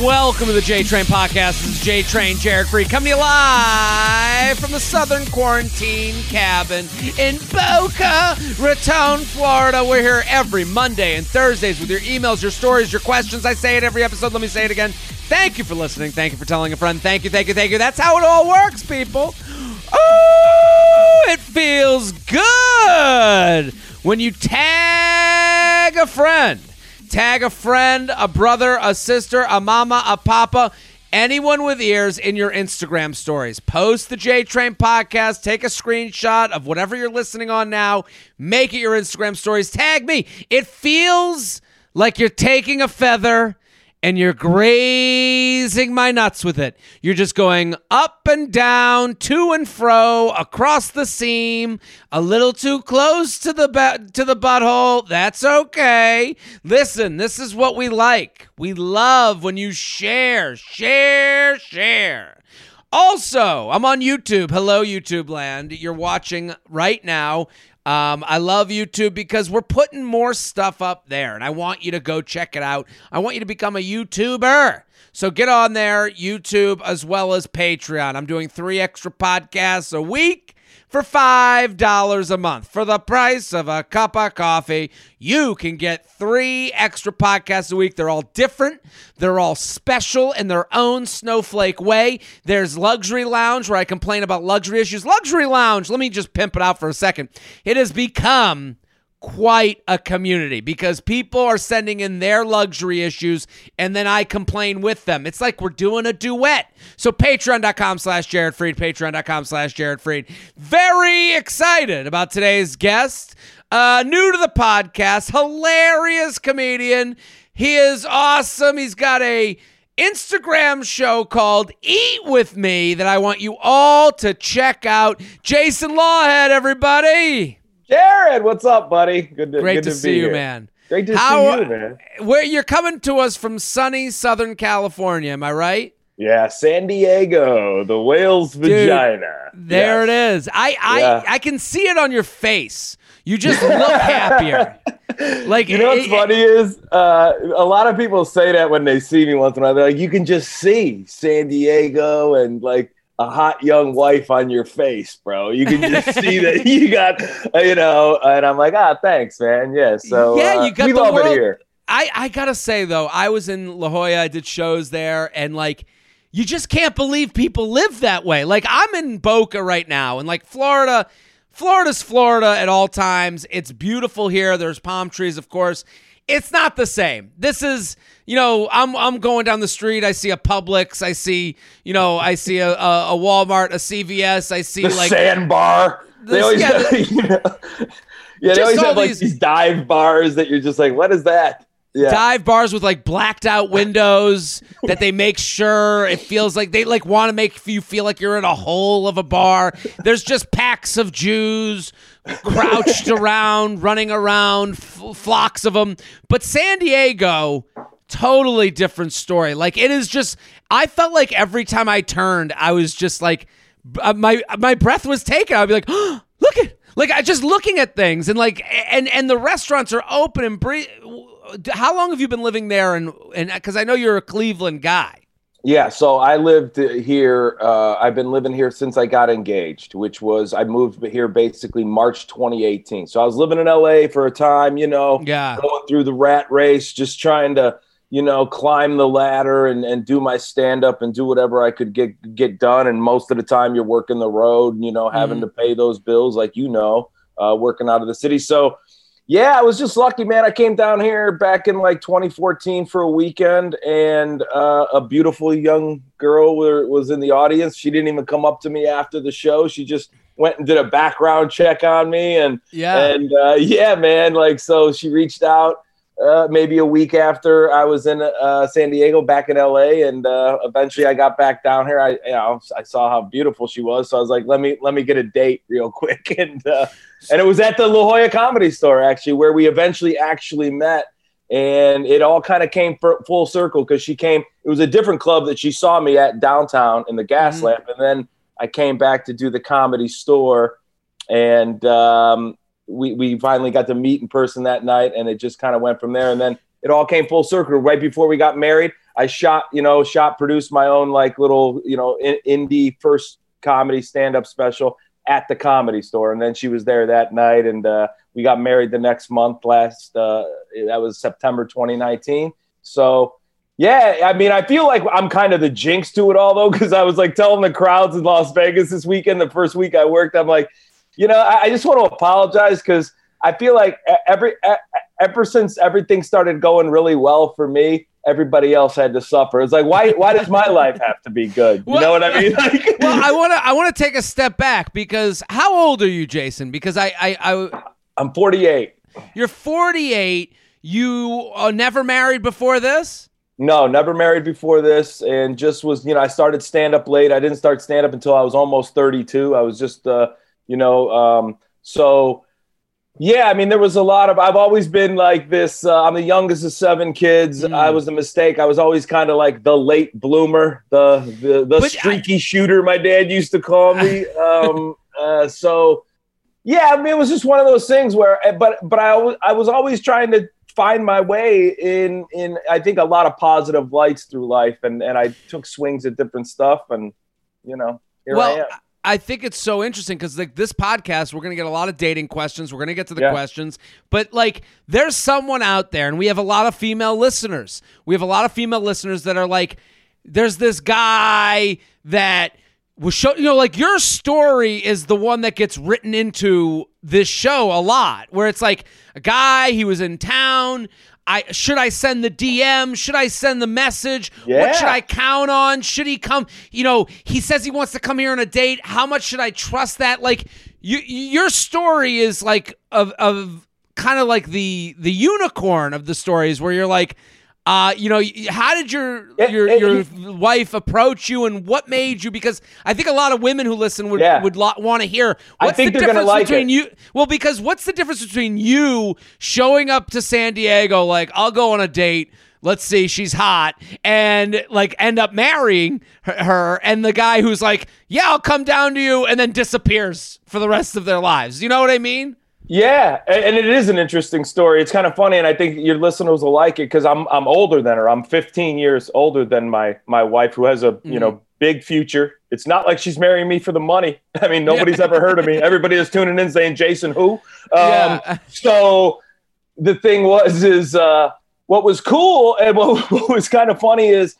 welcome to the J Train Podcast. This is J Train, Jared Freid coming to you live from the Southern Quarantine Cabin in Boca Raton, Florida. We're here every Monday and Thursdays with your emails, your stories, your questions. I say it every episode. Let me say it again. Thank you for listening. Thank you for telling a friend. Thank you, thank you, thank you. That's how it all works, people. Oh, it feels good when you tag a friend. Tag a friend, a brother, a sister, a mama, a papa, anyone with ears in your Instagram stories. Post the J Train podcast, take a screenshot of whatever you're listening on now, make it your Instagram stories, tag me. It feels like you're taking a feather and you're grazing my nuts with it. You're just going up and down, to and fro, across the seam, a little too close to the ba- to the butthole. That's okay. Listen, this is what we like. We love when you share, share, share. Also, I'm on YouTube. Hello, YouTube land. You're watching right now. Um, I love YouTube because we're putting more stuff up there, and I want you to go check it out. I want you to become a YouTuber. So get on there, YouTube as well as Patreon. I'm doing three extra podcasts a week for $5 a month. For the price of a cup of coffee, you can get three extra podcasts a week. They're all different, they're all special in their own snowflake way. There's Luxury Lounge, where I complain about luxury issues. Luxury Lounge, let me just pimp it out for a second. It has become quite a community because people are sending in their luxury issues and then I complain with them. It's like we're doing a duet. So patreon.com slash Jared Freid, patreon.com slash Jared Freid. Very excited about today's guest. Uh, new to the podcast, hilarious comedian. He is awesome. He's got a Instagram show called Eat With Me that I want you all to check out. Jason Lawhead, everybody. Jared, what's up, buddy? Good to, Great good to, to, see you, here. man. Great to How- see you, man. Where you're coming to us from sunny Southern California, am I right? Yeah, San Diego, the whale's vagina. There Yes. it is. I I Yeah. I can see it on your face. You just look happier. Like You know what's it- funny is uh, a lot of people say that when they see me once in a while. They're like, you can just see San Diego and like a hot young wife on your face, bro. You can just see that you got, uh, you know. And I'm like, ah, thanks, man. Yeah. So Yeah, uh, you got we the love world- it here. I I gotta say though, I was in La Jolla. I did shows there, and like, you just can't believe people live that way. Like, I'm in Boca right now, and like Florida, Florida's Florida at all times. It's beautiful here. There's palm trees, of course. It's not the same. This is, you know, I'm I'm going down the street. I see a Publix. I see, you know, I see a a, a Walmart, a CVS. I see The like sandbar. They always yeah, have, you know, yeah, they always have like these- these dive bars that you're just like, what is that? Yeah. dive bars with like blacked out windows that they make sure it feels like they like want to make you feel like you're in a hole of a bar. There's just packs of Jews crouched around, running around, f- flocks of them. But San Diego, totally different story. Like it is just, I felt like every time I turned, I was just like, uh, my my breath was taken. I'd be like, look at. Like I just looking at things and like and and the restaurants are open and breathe. How long have you been living there? And and because I know you're a Cleveland guy. Yeah, so I lived here. Uh, I've been living here since I got engaged, which was I moved here basically March 2018. So I was living in LA for a time, you know, Yeah, going through the rat race, just trying to, you know, climb the ladder and, and do my stand up and do whatever I could get get done. And most of the time, you're working the road, you know, having Mhm. to pay those bills, like you know, uh, working out of the city. So yeah, I was just lucky, man. I came down here back in like 2014 for a weekend, and uh, a beautiful young girl were, was in the audience. She didn't even come up to me after the show. She just went and did a background check on me, and yeah. and uh, yeah, man, like so she reached out uh, maybe a week after I was in uh, San Diego, back in LA, and uh, eventually I got back down here. I you know I saw how beautiful she was, so I was like, let me let me get a date real quick, and uh, and it was at the La Jolla Comedy Store actually where we eventually actually met. And it all kind of came full circle because she came. It was a different club that she saw me at downtown in the Gas Mhm. Lamp, and then I came back to do the Comedy Store, and um, we we finally got to meet in person that night, and it just kind of went from there. And then it all came full circle. Right before we got married, I shot, you know, shot, produced my own like little, you know, in, indie first comedy stand up special at the comedy store. And then she was there that night. And uh, we got married the next month last, uh, that was September 2019. So, yeah, I mean, I feel like I'm kind of the jinx to it all, though, because I was like telling the crowds in Las Vegas this weekend, the first week I worked, I'm like, you know, I, I just want to apologize because I feel like every ever since everything started going really well for me, everybody else had to suffer. It's like why why does my life have to be good? You well, know what I mean? Like, well, I want to I want to take a step back because how old are you, Jason? Because I I, I I'm 48. You're 48. You are never married before this? No, never married before this, and just was you know I started stand up late. I didn't start stand up until I was almost 32. I was just uh, you know um, so yeah, I mean, there was a lot of. I've always been like this. Uh, I'm the youngest of seven kids. Mm. I was a mistake. I was always kind of like the late bloomer, the the, the streaky I, shooter. My dad used to call me. um, uh, so, yeah, I mean, it was just one of those things where. Eh, but but I was I was always trying to find my way in in I think a lot of positive lights through life, and and I took swings at different stuff, and you know, here well, I am. I think it's so interesting because like this podcast, we're gonna get a lot of dating questions. We're gonna get to the yeah. questions, but like, there's someone out there, and we have a lot of female listeners. We have a lot of female listeners that are like, there's this guy that was show, you know, like your story is the one that gets written into this show a lot, where it's like a guy he was in town. I should I send the DM? Should I send the message? Yeah. What should I count on? Should he come? You know, he says he wants to come here on a date. How much should I trust that? Like you, your story is like of of kind of like the the unicorn of the stories where you're like uh, you know, how did your your your wife approach you, and what made you? Because I think a lot of women who listen would yeah. would lo- want to hear. What's the difference like between it. you? Well, because what's the difference between you showing up to San Diego like I'll go on a date, let's see, she's hot, and like end up marrying her, her, and the guy who's like, yeah, I'll come down to you, and then disappears for the rest of their lives. You know what I mean? Yeah, and it is an interesting story. It's kind of funny, and I think your listeners will like it because I'm I'm older than her. I'm 15 years older than my my wife, who has a mm-hmm. you know mm-hmm. big future. It's not like she's marrying me for the money. I mean, nobody's ever heard of me. Everybody is tuning in saying Jason who. Um, yeah. So the thing was is uh, what was cool and what, what was kind of funny is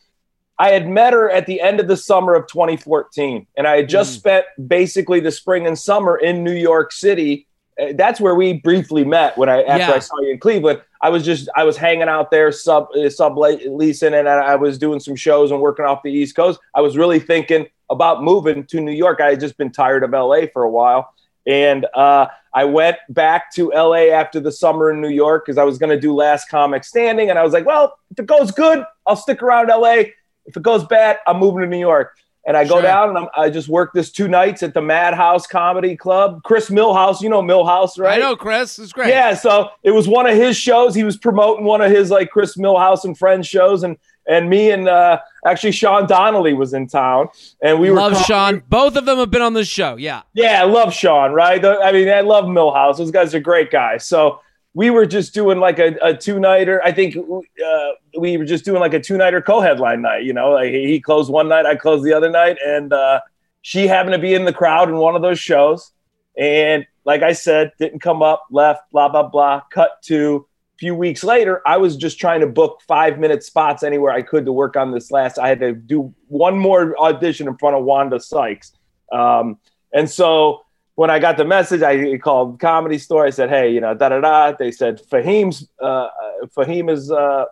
I had met her at the end of the summer of 2014, and I had just mm. spent basically the spring and summer in New York City that's where we briefly met when I after yeah. I saw you in Cleveland. I was just I was hanging out there sub uh, sub leasing and I was doing some shows and working off the East Coast. I was really thinking about moving to New York. I had just been tired of LA for a while, and uh, I went back to LA after the summer in New York because I was going to do Last Comic Standing, and I was like, well, if it goes good, I'll stick around LA. If it goes bad, I'm moving to New York. And I go sure. down and I'm, i just work this two nights at the Madhouse Comedy Club. Chris Millhouse, you know Millhouse, right? I know Chris. It's great. Yeah, so it was one of his shows. He was promoting one of his like Chris Millhouse and Friends shows, and and me and uh, actually Sean Donnelly was in town, and we love were love Sean. Both of them have been on the show. Yeah, yeah, I love Sean. Right? I mean, I love Millhouse. Those guys are great guys. So we were just doing like a, a two nighter. I think uh, we were just doing like a two nighter co headline night. You know, like he closed one night, I closed the other night, and uh, she happened to be in the crowd in one of those shows. And like I said, didn't come up, left, blah blah blah. Cut to a few weeks later, I was just trying to book five minute spots anywhere I could to work on this last. I had to do one more audition in front of Wanda Sykes, um, and so when I got the message, I called Comedy Store. I said, "Hey, you know, da da da." They said Fahim's uh, Fahim is uh,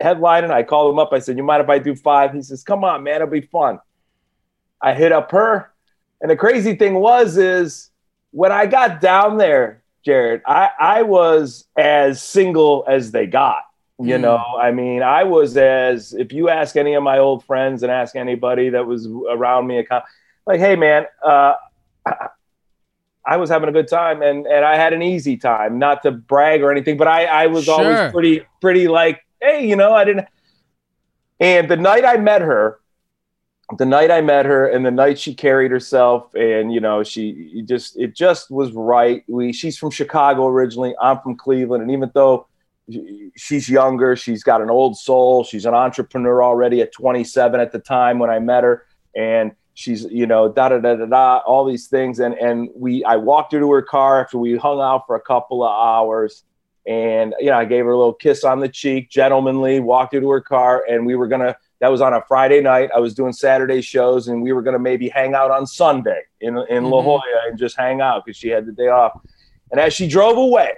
headlining. I called him up. I said, "You mind if I do five? He says, "Come on, man, it'll be fun." I hit up her, and the crazy thing was is when I got down there, Jared, I I was as single as they got. You mm. know, I mean, I was as if you ask any of my old friends and ask anybody that was around me, like, "Hey, man." Uh, I was having a good time and and I had an easy time. Not to brag or anything, but I I was sure. always pretty pretty like, hey, you know, I didn't. And the night I met her, the night I met her, and the night she carried herself, and you know, she just it just was right. We she's from Chicago originally. I'm from Cleveland, and even though she's younger. She's got an old soul. She's an entrepreneur already at 27 at the time when I met her, and she's you know da da da da da all these things. And and we I walked her to her car after we hung out for a couple of hours, and you know I gave her a little kiss on the cheek, gentlemanly. Walked her to her car, and we were gonna. That was on a Friday night. I was doing Saturday shows, and we were gonna maybe hang out on Sunday in in mm-hmm. La Jolla and just hang out because she had the day off. And as she drove away,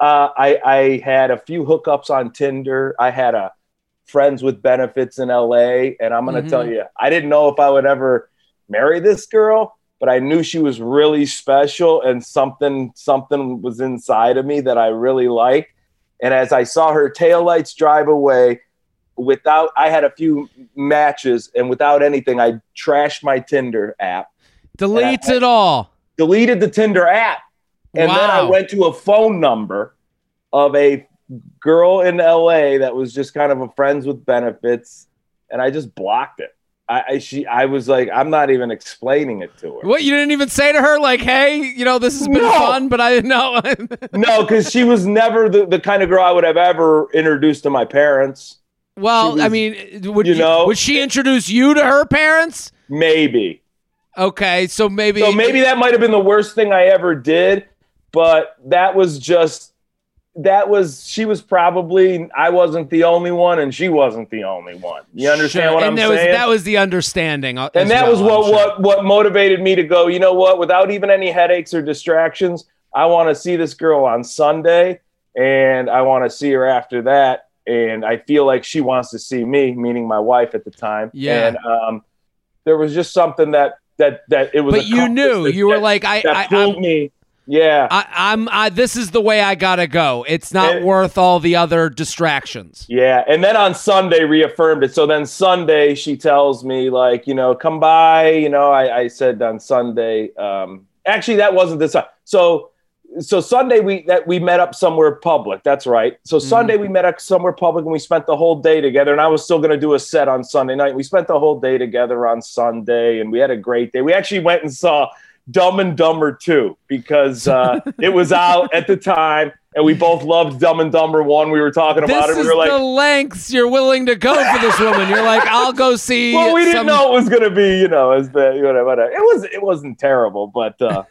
uh, I, I had a few hookups on Tinder. I had a friends with benefits in LA, and I'm going to mm-hmm. tell you, I didn't know if I would ever marry this girl, but I knew she was really special, and something something was inside of me that I really liked. And as I saw her taillights drive away, without I had a few matches, and without anything, I trashed my Tinder app. Delete it all. Deleted the Tinder app. And wow. then I went to a phone number of a girl in LA that was just kind of a friends with benefits, and I just blocked it. I, I, she I was like I'm not even explaining it to her. What you didn't even say to her like, hey, you know this has been no. fun, but I didn't know. no, because she was never the, the kind of girl I would have ever introduced to my parents. Well, was, I mean, would you, you know would she introduce you to her parents? Maybe. Okay, so maybe so maybe that might have been the worst thing I ever did, but that was just that was she was probably I wasn't the only one and she wasn't the only one. You understand sure. what and I'm was, saying? That was the understanding. Uh, and that well, was what sure. what what motivated me to go, you know what, without even any headaches or distractions, I want to see this girl on Sunday and I want to see her after that and I feel like she wants to see me, meaning my wife at the time. Yeah. And um, there was just something that that that it was But you knew. You were like I that I, pulled I, me yeah, I, am I, this is the way I gotta go. It's not and, worth all the other distractions. Yeah, and then on Sunday reaffirmed it. So then Sunday she tells me like, you know, come by. You know, I, I said on Sunday. Um, actually, that wasn't the time. So so Sunday we that we met up somewhere public. That's right. So mm-hmm. Sunday we met up somewhere public and we spent the whole day together. And I was still going to do a set on Sunday night. We spent the whole day together on Sunday, and we had a great day. We actually went and saw Dumb and Dumber 2 because uh, it was out at the time and we both loved Dumb and Dumber 1. We were talking about this it. We were like, the lengths you're willing to go for this woman. You're like, I'll go see. Well, we didn't some... know it was going to be, you know, as the, whatever. It was, it wasn't terrible, but, uh,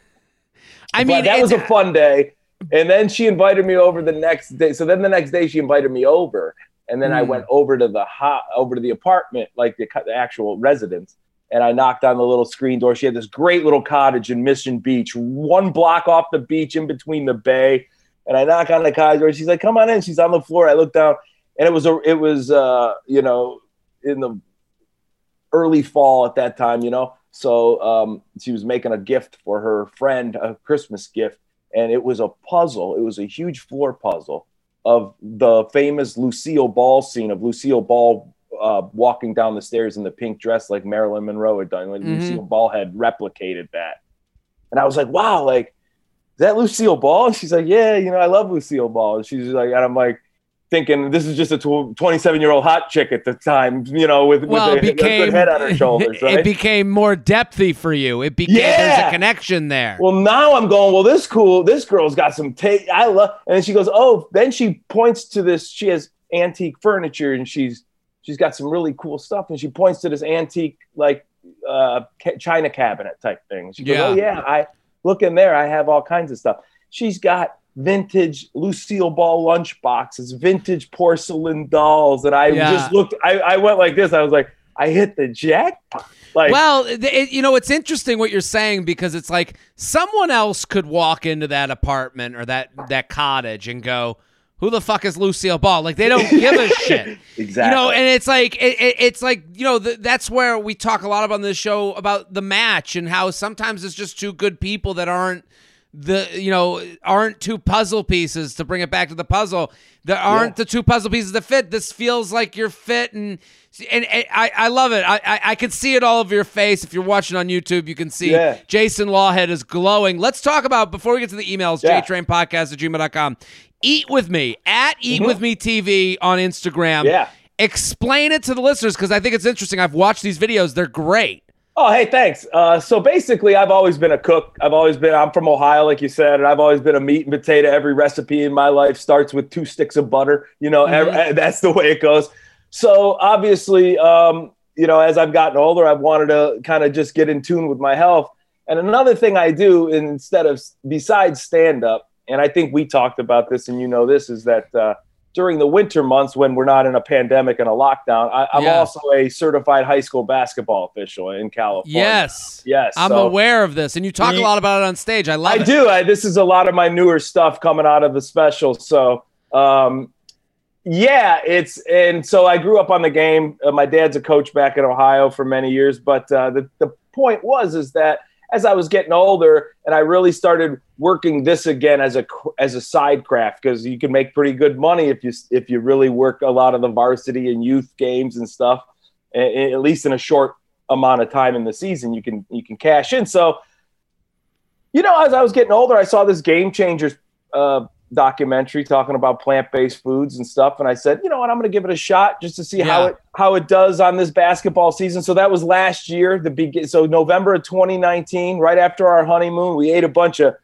I mean, that was a fun day. And then she invited me over the next day. So then the next day she invited me over. And then mm. I hmm. went over to the hot, over to the apartment, like the, the actual residence and I knocked on the little screen door. She had this great little cottage in Mission Beach, one block off the beach in between the bay. And I knock on the cottage door. She's like, "Come on in." She's on the floor. I look down, and it was a, it was uh, you know, in the early fall at that time, you know. So um, she was making a gift for her friend, a Christmas gift, and it was a puzzle. It was a huge floor puzzle of the famous Lucille Ball scene of Lucille Ball uh, walking down the stairs in the pink dress like Marilyn Monroe had done. Like mm-hmm. Lucille Ball had replicated that. And I was like, wow, like, is that Lucille Ball? And she's like, yeah, you know, I love Lucille Ball. And she's like, and I'm like, thinking this is just a 27 year old hot chick at the time, you know, with, well, with a, became, a head on her shoulders. Right? It became more depthy for you. It became yeah. there's a connection there. Well, now I'm going. Well, this cool. This girl's got some taste. I love. And then she goes, oh. Then she points to this. She has antique furniture, and she's she's got some really cool stuff and she points to this antique like uh, china cabinet type thing she goes yeah. oh yeah i look in there i have all kinds of stuff she's got vintage lucille ball lunch boxes vintage porcelain dolls and i yeah. just looked I, I went like this i was like i hit the jackpot like, well, it, you know, it's interesting what you're saying because it's like someone else could walk into that apartment or that that cottage and go, who the fuck is Lucille Ball? Like they don't give a shit. exactly. You know, and it's like it, it, it's like you know the, that's where we talk a lot about on this show about the match and how sometimes it's just two good people that aren't the you know aren't two puzzle pieces to bring it back to the puzzle. There aren't yeah. the two puzzle pieces that fit. This feels like you're fit and. And, and I, I love it. I, I, I can see it all over your face. If you're watching on YouTube, you can see yeah. Jason Lawhead is glowing. Let's talk about, before we get to the emails, yeah. jtrainpodcast at gmail.com. Eat with me at Eat mm-hmm. with Me TV on Instagram. Yeah. Explain it to the listeners because I think it's interesting. I've watched these videos; they're great. Oh, hey, thanks. Uh, so basically, I've always been a cook. I've always been. I'm from Ohio, like you said, and I've always been a meat and potato. Every recipe in my life starts with two sticks of butter. You know, mm-hmm. every, that's the way it goes. So obviously, um, you know, as I've gotten older, I've wanted to kind of just get in tune with my health. And another thing I do instead of besides stand up, and I think we talked about this, and you know this, is that uh, during the winter months when we're not in a pandemic and a lockdown, I, am yeah. also a certified high school basketball official in California. Yes, yes, I'm so, aware of this, and you talk a lot about it on stage. I love. I it. do. I, this is a lot of my newer stuff coming out of the special. So, um, yeah, it's and so I grew up on the game. Uh, my dad's a coach back in Ohio for many years, but uh, the the point was is that as I was getting older and I really started working this again as a as a side craft because you can make pretty good money if you if you really work a lot of the varsity and youth games and stuff at least in a short amount of time in the season you can you can cash in. So you know as I was getting older I saw this game changers uh, documentary talking about plant-based foods and stuff and I said, you know what, I'm going to give it a shot just to see yeah. how it how it does on this basketball season. So that was last year, the begin so November of 2019, right after our honeymoon, we ate a bunch of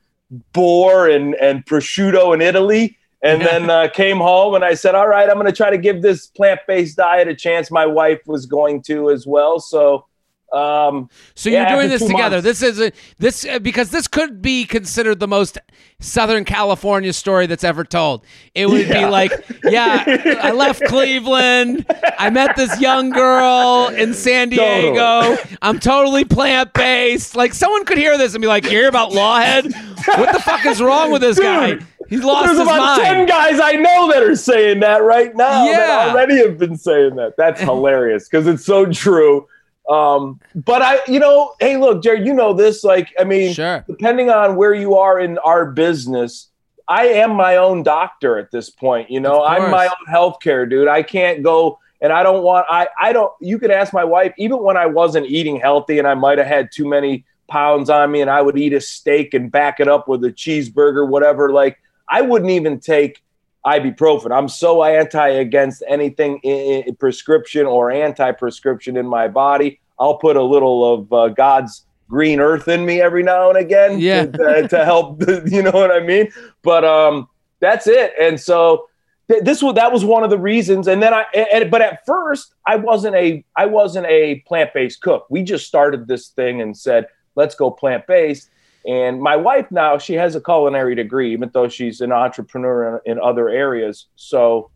boar and and prosciutto in Italy and then uh, came home and I said, "All right, I'm going to try to give this plant-based diet a chance." My wife was going to as well. So um, so you're doing this together. Months. This is a, this uh, because this could be considered the most Southern California story that's ever told. It would yeah. be like, yeah, I left Cleveland. I met this young girl in San Diego. Totally. I'm totally plant based. Like someone could hear this and be like, "You hear about Lawhead? What the fuck is wrong with this Dude, guy?" He's lost There's about mind. ten guys I know that are saying that right now. Yeah. already have been saying that. That's hilarious because it's so true. Um, but I, you know, hey, look, Jared, you know this. Like, I mean, sure. depending on where you are in our business, I am my own doctor at this point. You know, I'm my own healthcare dude. I can't go and I don't want. I I don't. You could ask my wife. Even when I wasn't eating healthy and I might have had too many pounds on me, and I would eat a steak and back it up with a cheeseburger, whatever. Like, I wouldn't even take ibuprofen. I'm so anti against anything in, in prescription or anti-prescription in my body. I'll put a little of uh, God's green earth in me every now and again yeah. to, to, help. You know what I mean? But um, that's it. And so th- this was that was one of the reasons. And then I, and, but at first I wasn't a I wasn't a plant based cook. We just started this thing and said let's go plant based. And my wife now, she has a culinary degree, even though she's an entrepreneur in, in other areas. So,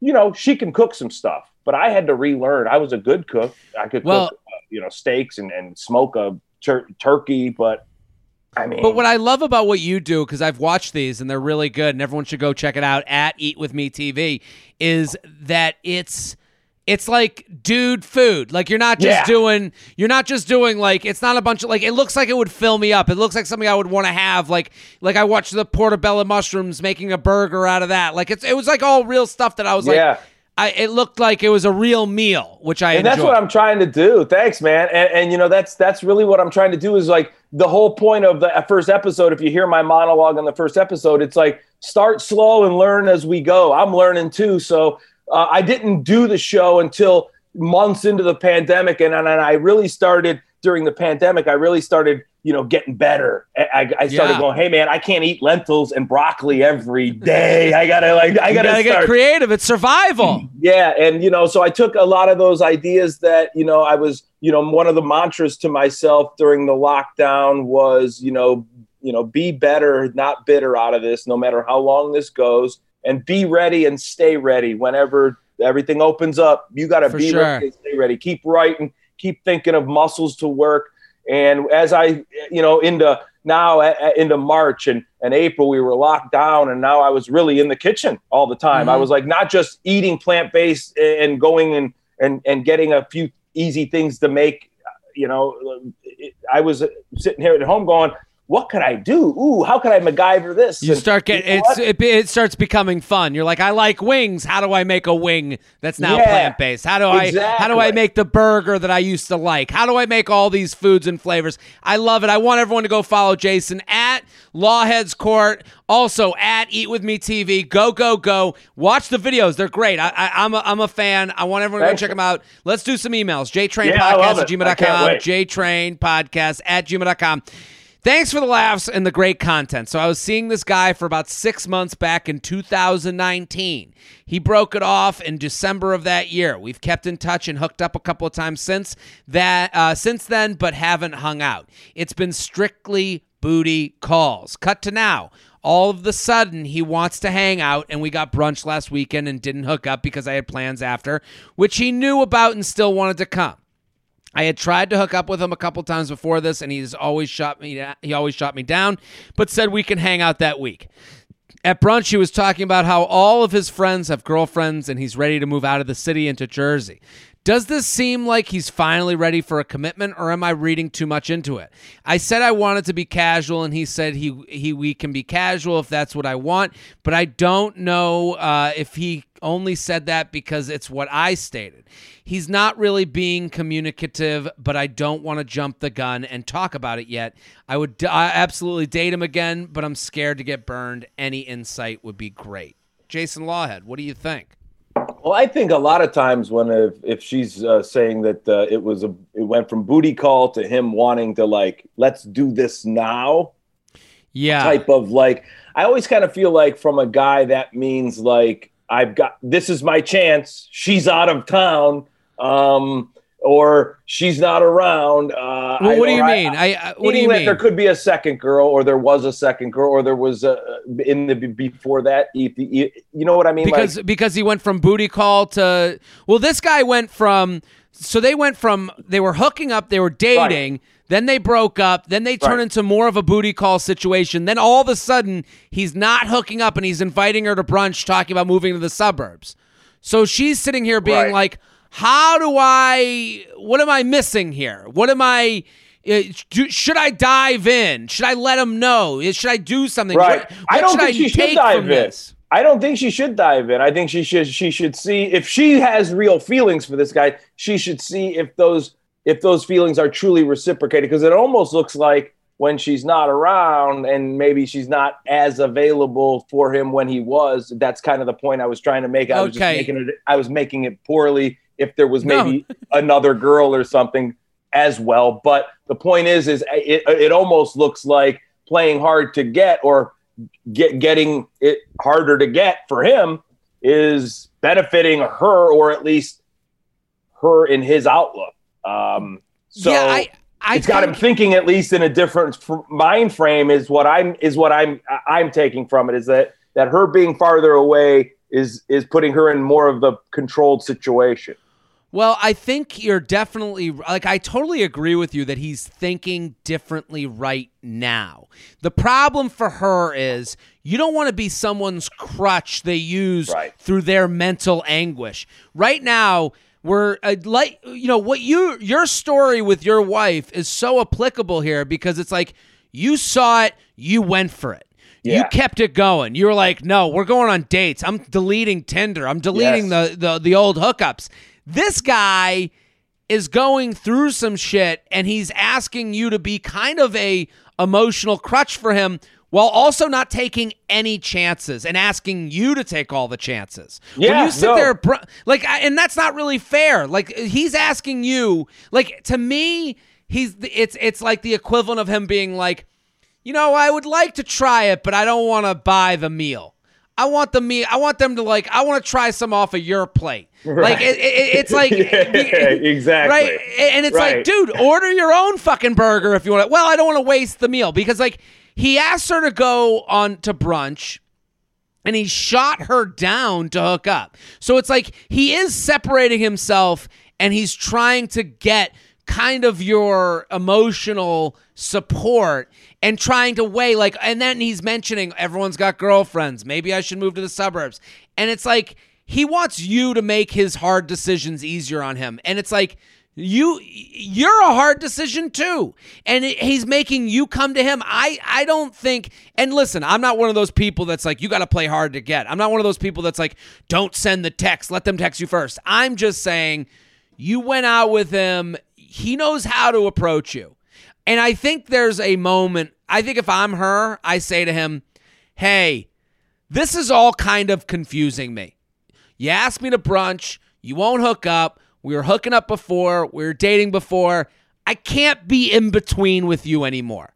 you know, she can cook some stuff, but I had to relearn. I was a good cook. I could well, cook, uh, you know, steaks and, and smoke a tur- turkey, but I mean, but what I love about what you do, because I've watched these and they're really good, and everyone should go check it out at Eat With Me TV, is that it's it's like dude food like you're not just yeah. doing you're not just doing like it's not a bunch of like it looks like it would fill me up it looks like something i would want to have like like i watched the portobello mushrooms making a burger out of that like it's it was like all real stuff that i was yeah. like I, it looked like it was a real meal, which I and that's what I'm trying to do. Thanks, man. And, and you know that's that's really what I'm trying to do is like the whole point of the uh, first episode. If you hear my monologue on the first episode, it's like start slow and learn as we go. I'm learning too, so uh, I didn't do the show until months into the pandemic, and, and I really started during the pandemic. I really started, you know, getting better. I, I started yeah. going, "Hey, man, I can't eat lentils and broccoli every day. I gotta like, I gotta, gotta get creative. It's survival." Yeah, and you know, so I took a lot of those ideas that you know I was, you know, one of the mantras to myself during the lockdown was, you know, you know, be better, not bitter out of this, no matter how long this goes and be ready and stay ready whenever everything opens up. You got to be sure. ready and stay ready. Keep writing, keep thinking of muscles to work. And as I, you know, into now into March and, and April, we were locked down, and now I was really in the kitchen all the time. Mm-hmm. I was like not just eating plant based and going and and and getting a few easy things to make. You know, I was sitting here at home going, what could I do? Ooh, how could I MacGyver this? You And start getting you know it's, it, it starts becoming fun. You're like, I like wings. How do I make a wing that's now Yeah, plant based? How do I how do I make the burger that I used to like? How do I make all these foods and flavors? I love it. I want everyone to go follow Jason at Lawheads Court. Also at Eat With Me TV. Go go go! Watch the videos. They're great. I, I, I'm a, I'm a fan. I want everyone to go check them out. Let's do some emails. JTrain Yeah, Podcast at it. I can't gmail.com. wait. JTrain Podcast at gmail.com. Thanks for the laughs and the great content. So I was seeing this guy for about six months back in 2019. He broke it off in December of that year. We've kept in touch and hooked up a couple of times since that uh, since then, but haven't hung out. It's been strictly booty calls. Cut to now. All of the sudden, he wants to hang out, and we got brunch last weekend and didn't hook up because I had plans after, which he knew about and still wanted to come. I had tried to hook up with him a couple times before this, and he's always shot me. He always shot me down, but said we can hang out that week. At brunch, he was talking about how all of his friends have girlfriends, and he's ready to move out of the city into Jersey. Does this seem like he's finally ready for a commitment, or am I reading too much into it? I said I wanted to be casual, and he said he he we can be casual if that's what I want, but I don't know uh, if he only said that because it's what I stated. He's not really being communicative, but I don't want to jump the gun and talk about it yet. I would I absolutely date him again, but I'm scared to get burned. Any insight would be great. Jason Lawhead, what do you think? Well, I think a lot of times when if, if she's uh, saying that uh, it was a it went from booty call to him wanting to like let's do this now Yeah. type of like I always kind of feel like from a guy that means like I've got this is my chance. She's out of town, um, or she's not around. Uh, Well, I- what do you I- mean? I, I what do you mean? There could be a second girl, or there was a second girl, or there was a in the before that. If you know what I mean? because like, because he went from booty call to well this guy went from so they went from they were hooking up they were dating then they broke up then they turn Right. into more of a booty call situation then all of a sudden he's not hooking up and he's inviting her to brunch talking about moving to the suburbs so she's sitting here being Right. like how do i what am i missing here what am i uh, should I dive in? Should I let him know? Should I do something? right? What, I don't should think I she should dive in. this? I don't think she should dive in. I think she should she should see if she has real feelings for this guy. She should see if those if those feelings are truly reciprocated because it almost looks like when she's not around and maybe she's not as available for him when he was. That's kind of the point I was trying to make. I was just Okay. making it. I was making it poorly. If there was No. maybe another girl or something as well, but the point is, is it, it almost looks like playing hard to get or get getting it harder to get for him is benefiting her or at least her in his outlook. Um, so yeah, I, I it's got him thinking at least in a different f- mind frame is what I'm is what I'm I'm taking from it is that that her being farther away is is putting her in more of the controlled situation. Well, I think you're definitely like I totally agree with you that he's thinking differently right now. The problem for her is you don't want to be someone's crutch they use Right. through their mental anguish. Right now, we're uh, like you know what you your story with your wife is so applicable here because it's like you saw it, you went for it. You kept it going. You were like, "No, we're going on dates. I'm deleting Tinder. I'm deleting Yes. the, the the old hookups." This guy is going through some shit and he's asking you to be kind of a emotional crutch for him while also not taking any chances and asking you to take all the chances. when Yeah, you sit no. there like and that's not really fair. Like he's asking you like to me he's it's it's like the equivalent of him being like you know, I would like to try it, but I don't want to buy the meal. I want the meal. I want them to like. I want to try some off of your plate. Like it, it, it's like Yeah, exactly. right, and it's like, dude, order your own fucking burger if you want. to. Well, I don't want to waste the meal because like he asked her to go on to brunch. And he shot her down to hook up. So it's like he is separating himself and he's trying to get kind of your emotional support and trying to weigh like and then he's mentioning everyone's got girlfriends. Maybe i should move to the suburbs. And it's like he wants you to make his hard decisions easier on him. And it's like you you're a hard decision too. And he's making you come to him. I i don't think and listen i'm not one of those people that's like you got to play hard to get. I'm not one of those people that's like don't send the text. Let them text you first. I'm just saying you went out with him he knows how to approach you and i think there's a moment i think if i'm her i say to him hey this is all kind of confusing me you asked me to brunch you won't hook up we were hooking up before, we were dating before. I can't be in between with you anymore.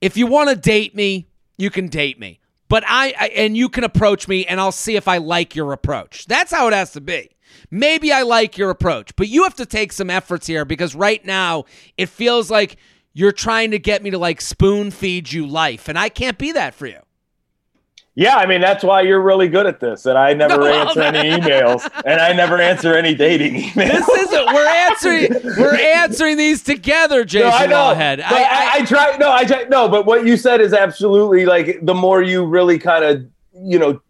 If you want to date me, you can date me. But I, I, and you can approach me and I'll see if I like your approach. That's how it has to be. Maybe I like your approach, but you have to take some efforts here because right now it feels like you're trying to get me to like spoon feed you life and I can't be that for you. Yeah, I mean that's why you're really good at this, and I never no, answer any emails, and I never answer any dating emails. This isn't. We're answering. We're answering these together, Jason. No, I know. I, I, I, try. No, I try. No, but what you said is absolutely like the more you really kind of you know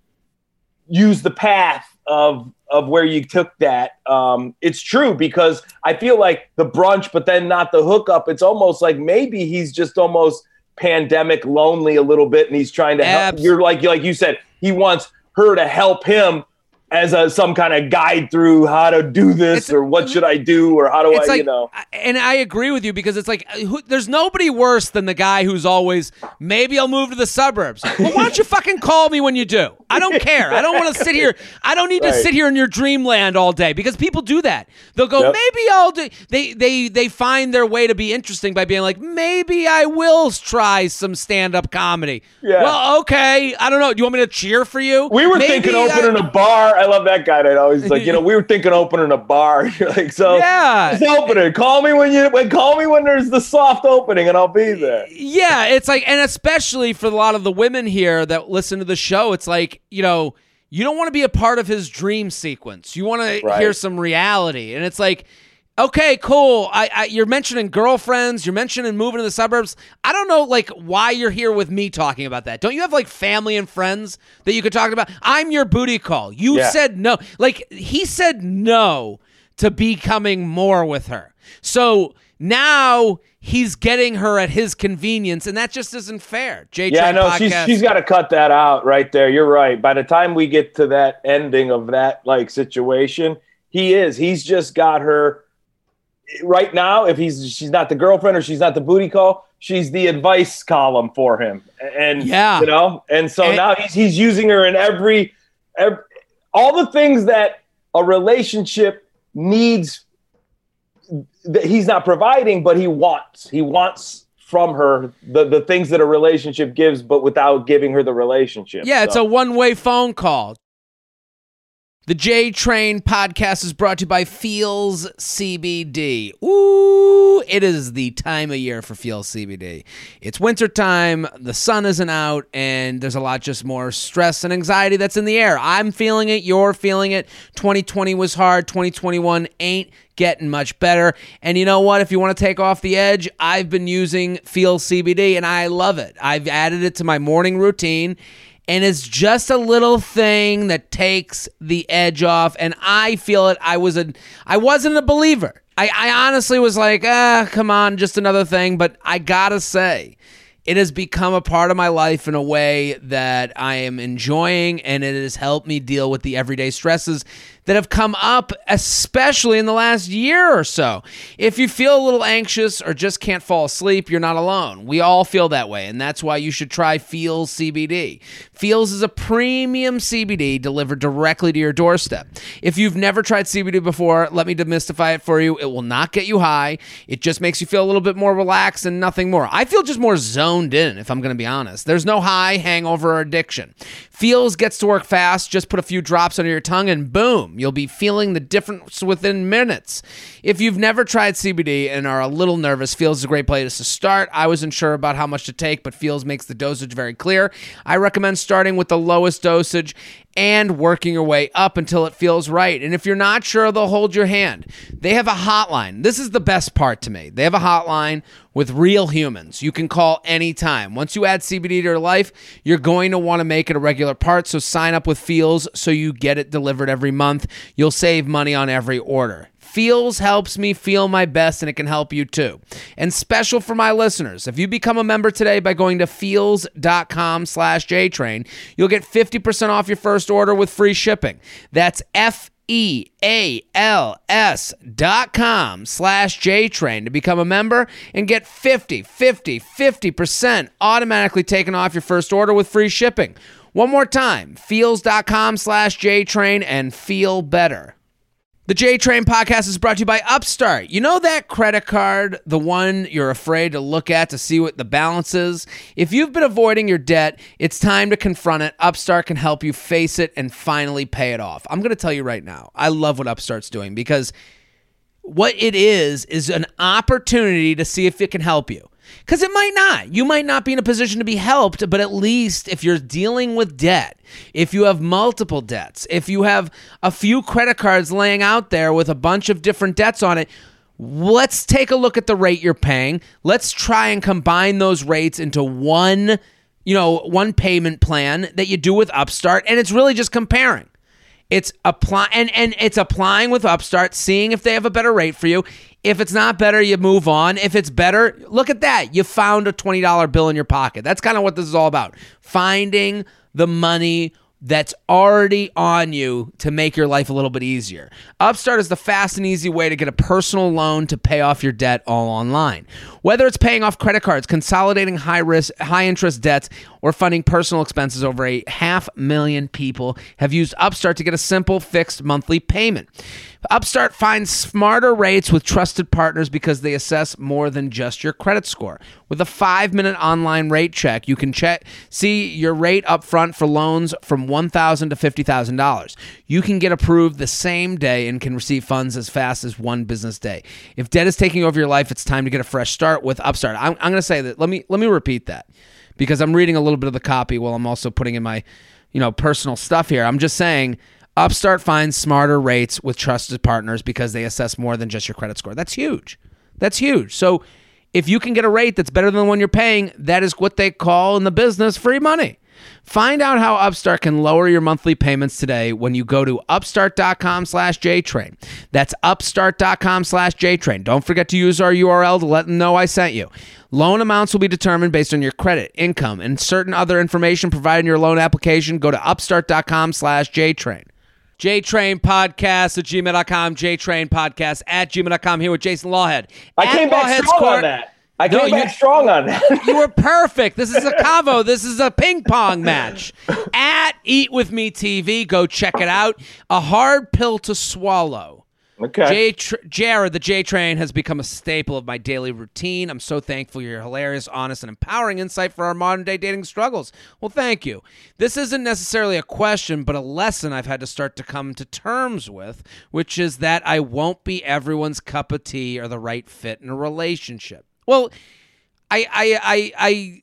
use the path of of where you took that. Um, it's true because I feel like the brunch, but then not the hookup. It's almost like maybe he's just almost pandemic lonely a little bit and he's trying to help you're like like you said he wants her to help him as a some kind of guide through how to do this it's, or what should I do or how do I like, you know. And I agree with you because it's like uh, who, there's nobody worse than the guy who's always maybe I'll move to the suburbs. Well why don't you fucking call me when you do? I don't care. I don't want to sit here I don't need right. to sit here in your dreamland all day because people do that. They'll go yep. maybe I'll do they they they find their way to be interesting by being like maybe I will try some stand up comedy. Yeah. well okay I don't know. Do you want me to cheer for you? We were maybe thinking opening I, a bar I love that guy that always like, you know, we were thinking opening a bar. You're like, so yeah, it's opening. Call me when you when call me when there's the soft opening, and I'll be there. Yeah, it's like, and especially for a lot of the women here that listen to the show, it's like, you know, you don't want to be a part of his dream sequence. You want to hear some reality, and it's like Okay, cool. I, I, you're mentioning girlfriends. You're mentioning moving to the suburbs. I don't know, like, why you're here with me talking about that. Don't you have like family and friends that you could talk about? I'm your booty call. You yeah. said no. Like he said no to becoming more with her. So now he's getting her at his convenience, and that just isn't fair. J yeah, no, she's she's got to cut that out right there. You're right. By the time we get to that ending of that like situation, he is. He's just got her right now, if he's she's not the girlfriend or she's not the booty call, she's the advice column for him. And yeah, you know, and so and, now he's he's using her in every, every all the things that a relationship needs that he's not providing, but he wants. He wants from her the, the things that a relationship gives, but without giving her the relationship. Yeah, so. it's a one way phone call. The J Train podcast is brought to you by Feals CBD. Ooh, it is the time of year for Feals CBD. It's wintertime, the sun isn't out, and there's a lot just more stress and anxiety that's in the air. I'm feeling it, you're feeling it. 2020 was hard, 2021 ain't getting much better. And you know what? If you want to take off the edge, I've been using Feals CBD and I love it. I've added it to my morning routine and it's just a little thing that takes the edge off. And i feel it. I was a i wasn't a believer. I, I honestly was like ah come on just another thing. But i gotta say it has become a part of my life in a way that i am enjoying and it has helped me deal with the everyday stresses that have come up, especially in the last year or so. If you feel a little anxious or just can't fall asleep, you're not alone. We all feel that way, and that's why you should try Feals CBD. Feals is a premium CBD delivered directly to your doorstep. If you've never tried CBD before, let me demystify it for you. It will not get you high, it just makes you feel a little bit more relaxed and nothing more. I feel just more zoned in, if I'm going to be honest. There's no high, hangover, or addiction. Feals gets to work fast. Just put a few drops under your tongue and boom, you'll be feeling the difference within minutes. If you've never tried CBD and are a little nervous, Feals is a great place to start. I wasn't sure about how much to take, but Feals makes the dosage very clear. I recommend starting with the lowest dosage and working your way up until it feels right. And if you're not sure, they'll hold your hand. They have a hotline. This is the best part to me. They have a hotline with real humans. You can call anytime. Once you add CBD to your life, you're going to want to make it a regular part. So sign up with Feals so you get it delivered every month. You'll save money on every order. Feals helps me feel my best and it can help you too. And special for my listeners, if you become a member today by going to feals.com slash JTrain, you'll get 50% off your first order with free shipping. That's F E A L S dot com slash JTrain to become a member and get 50, 50, 50% automatically taken off your first order with free shipping. One more time, feals.com slash JTrain and feel better. The J Train podcast is brought to you by Upstart. You know that credit card, the one you're afraid to look at to see what the balance is? If you've been avoiding your debt, it's time to confront it. Upstart can help you face it and finally pay it off. I'm going to tell you right now, I love what Upstart's doing because what it is is an opportunity to see if it can help you. Because it might not. You might not be in a position to be helped, but at least if you're dealing with debt, if you have multiple debts, if you have a few credit cards laying out there with a bunch of different debts on it, let's take a look at the rate you're paying. Let's try and combine those rates into one, you know, one payment plan that you do with Upstart and it's really just comparing. It's apply and, and it's applying with Upstart, seeing if they have a better rate for you. If it's not better, you move on. If it's better, look at that. You found a $20 bill in your pocket. That's kind of what this is all about. Finding the money that's already on you to make your life a little bit easier. Upstart is the fast and easy way to get a personal loan to pay off your debt all online. Whether it's paying off credit cards, consolidating high risk, high interest debts, or funding personal expenses, over a half million people have used Upstart to get a simple fixed monthly payment. Upstart finds smarter rates with trusted partners because they assess more than just your credit score. With a five minute online rate check, you can check see your rate up front for loans from 1,000 to $50,000. You can get approved the same day and can receive funds as fast as one business day. If debt is taking over your life, it's time to get a fresh start with Upstart. I'm, I'm going to say that. Let me let me repeat that because I'm reading a little bit of the copy while I'm also putting in my you know personal stuff here. I'm just saying Upstart finds smarter rates with trusted partners because they assess more than just your credit score. That's huge. That's huge. So if you can get a rate that's better than the one you're paying, that is what they call in the business free money. Find out how Upstart can lower your monthly payments today when you go to upstart.com slash JTrain. That's upstart.com slash JTrain. Don't forget to use our URL to let them know I sent you. Loan amounts will be determined based on your credit, income, and certain other information provided in your loan application. Go to upstart.com slash JTrain. JTrain Podcast at gmail.com, JTrain Podcast at gmail.com. Here with Jason Lawhead. I At came back Lawhead's strong on that. I No, came back strong on that. You were perfect. This is a Cavo. This is a ping pong match. At Eat With Me TV, go check it out. A hard pill to swallow. okay. J Tr- Jared, the J Train, has become a staple of my daily routine. I'm so thankful for your hilarious, honest, and empowering insight for our modern day dating struggles. Well, thank you. This isn't necessarily a question, but a lesson I've had to start to come to terms with, which is that I won't be everyone's cup of tea or the right fit in a relationship. Well, I, I, I, I,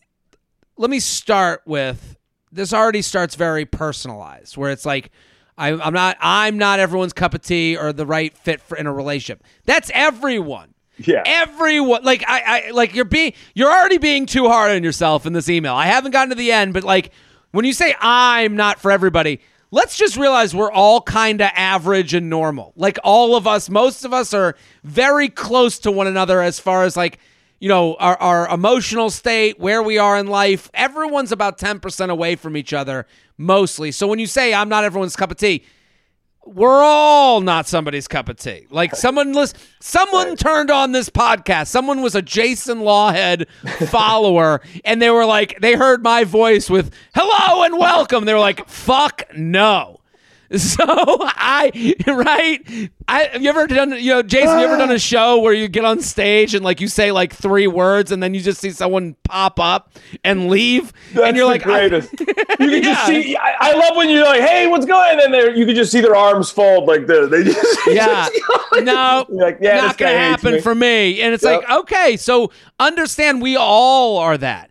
let me start with this already starts very personalized, where it's like, I, I'm not, I'm not everyone's cup of tea or the right fit for in a relationship. That's everyone. Yeah. Everyone, like I, I, like you're being, you're already being too hard on yourself in this email. I haven't gotten to the end, but like when you say I'm not for everybody, let's just realize we're all kind of average and normal. Like all of us, most of us are very close to one another as far as like you know, our, our emotional state, where we are in life, everyone's about 10% away from each other mostly. So when you say I'm not everyone's cup of tea, we're all not somebody's cup of tea. Like someone list, someone turned on this podcast. Someone was a Jason Lawhead follower, and they were like, they heard my voice with "Hello and welcome." They were like, "Fuck no." So I right. I have you ever done you know Jason? You ever done a show where you get on stage and like you say like three words and then you just see someone pop up and leave That's and you're like I- you can just see. I, I love when you're like, "Hey, what's going?" on? And then they're- you can just see their arms fold like this. They just Yeah. No, You're like, yeah, not gonna happen me. for me. And it's Yep. like, okay, so understand we all are that.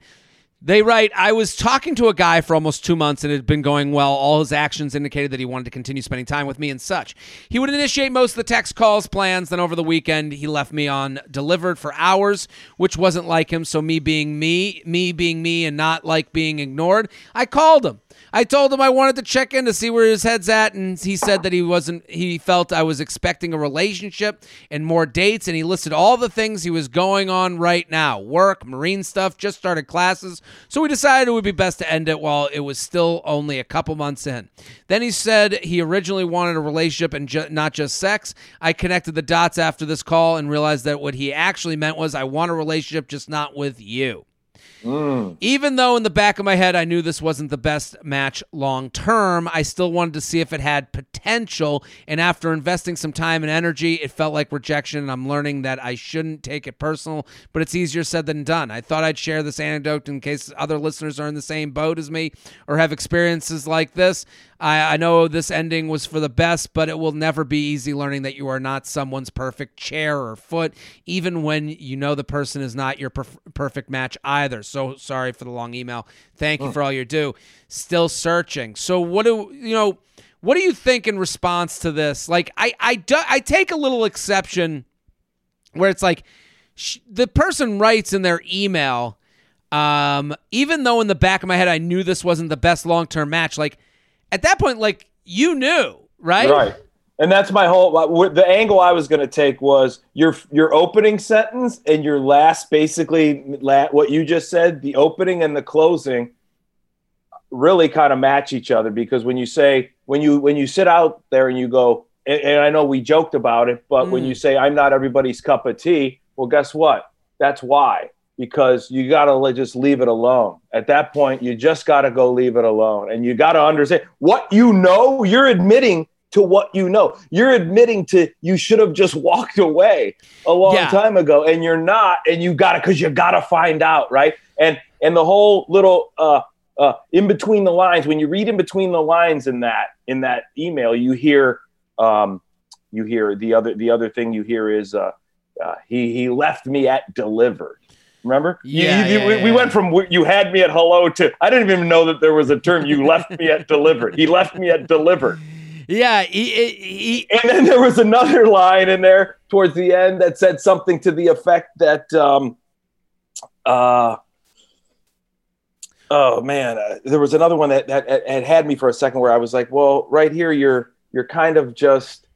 They write, I was talking to a guy for almost two months and it had been going well. All his actions indicated that he wanted to continue spending time with me and such. He would initiate most of the text calls, plans. Then over the weekend, he left me on delivered for hours, which wasn't like him. So me being me, me being me and not like being ignored, I called him. I told him I wanted to check in to see where his head's at, and he said that he wasn't. He felt I was expecting a relationship and more dates, and he listed all the things he was going on right now: work, marine stuff, just started classes. So we decided it would be best to end it while it was still only a couple months in. Then he said he originally wanted a relationship and ju- not just sex. I connected the dots after this call and realized that what he actually meant was I want a relationship, just not with you. Mm. Even though in the back of my head I knew this wasn't the best match long term, I still wanted to see if it had potential. And after investing some time and energy, it felt like rejection. And I'm learning that I shouldn't take it personal, but it's easier said than done. I thought I'd share this anecdote in case other listeners are in the same boat as me or have experiences like this. I, I know this ending was for the best, but it will never be easy learning that you are not someone's perfect chair or foot, even when you know the person is not your perf- perfect match either. So sorry for the long email. Thank you for all you do. Still searching. So what do you know? What do you think in response to this? Like, I I do, I take a little exception where it's like sh- the person writes in their email, um, even though in the back of my head I knew this wasn't the best long term match. Like at that point, like you knew, right? Right. And that's my whole the angle I was going to take was your your opening sentence and your last basically la, what you just said, the opening and the closing really kind of match each other because when you say when you when you sit out there and you go and, and I know we joked about it, but when Mm. you say I'm not everybody's cup of tea, well guess what? That's why because you got to just leave it alone. At that point, you just got to go leave it alone. And you got to understand what you know, you're admitting to what you know. You're admitting to you should have just walked away a long Yeah. time ago and you're not and you got to cuz you got to find out, right? And and the whole little uh uh in between the lines when you read in between the lines in that in that email, you hear um you hear the other the other thing you hear is uh, uh he he left me at delivered. Remember? Yeah, you- yeah, we, we went from you had me at hello to I didn't even know that there was a term. You left me at delivered. He left me at delivered. Yeah, he, he, And then there was another line in there towards the end that said something to the effect that, um, uh, oh man, uh, there was another one that, that that had had me for a second where I was like, well, right here, you're you're kind of just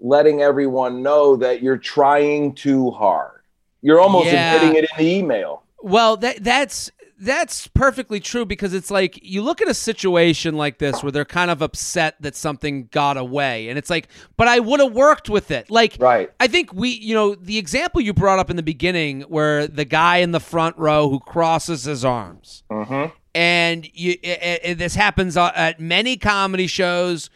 letting everyone know that you're trying too hard. You're almost Yeah. admitting it in the email. Well, that that's that's perfectly true because it's like you look at a situation like this where they're kind of upset that something got away and it's like but I would have worked with it. Like Right. I think we, you know, the example you brought up in the beginning where the guy in the front row who crosses his arms Mm-hmm. and you i i this happens at many comedy shows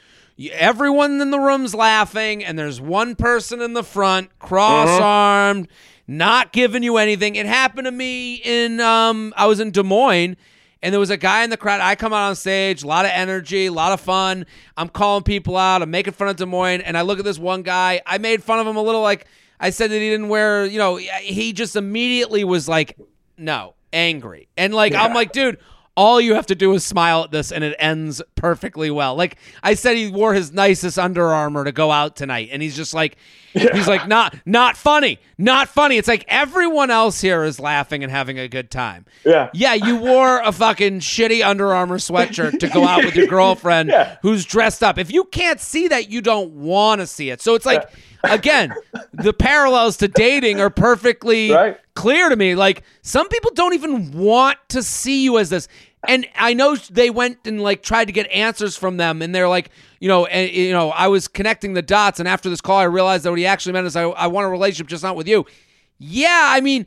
everyone in the room's laughing and there's one person in the front cross-armed not giving you anything. It happened to me in um i was in des moines and there was a guy in the crowd. I come out on stage a lot of energy a lot of fun. I'm calling people out. I'm making fun of des moines and i look at this one guy. I made fun of him a little like i said that he didn't wear you know he just immediately was like no angry. And like i'm like dude all you have to do is smile at this and it ends perfectly well. Like i said he wore his nicest Under Armour to go out tonight and he's just like he's like not not funny not funny. It's like everyone else here is laughing and having a good time. Yeah. yeah you wore a fucking shitty Under Armour sweatshirt to go out with your girlfriend Yeah. who's dressed up. If you can't see that you don't want to see it. So it's like again the parallels to dating are perfectly Right. clear to me. Like some people don't even want to see you as this. And I know they went and like tried to get answers from them, and they're like, you know, and you know, I was connecting the dots, and after this call, I realized that what he actually meant is I, I want a relationship, just not with you. Yeah, I mean,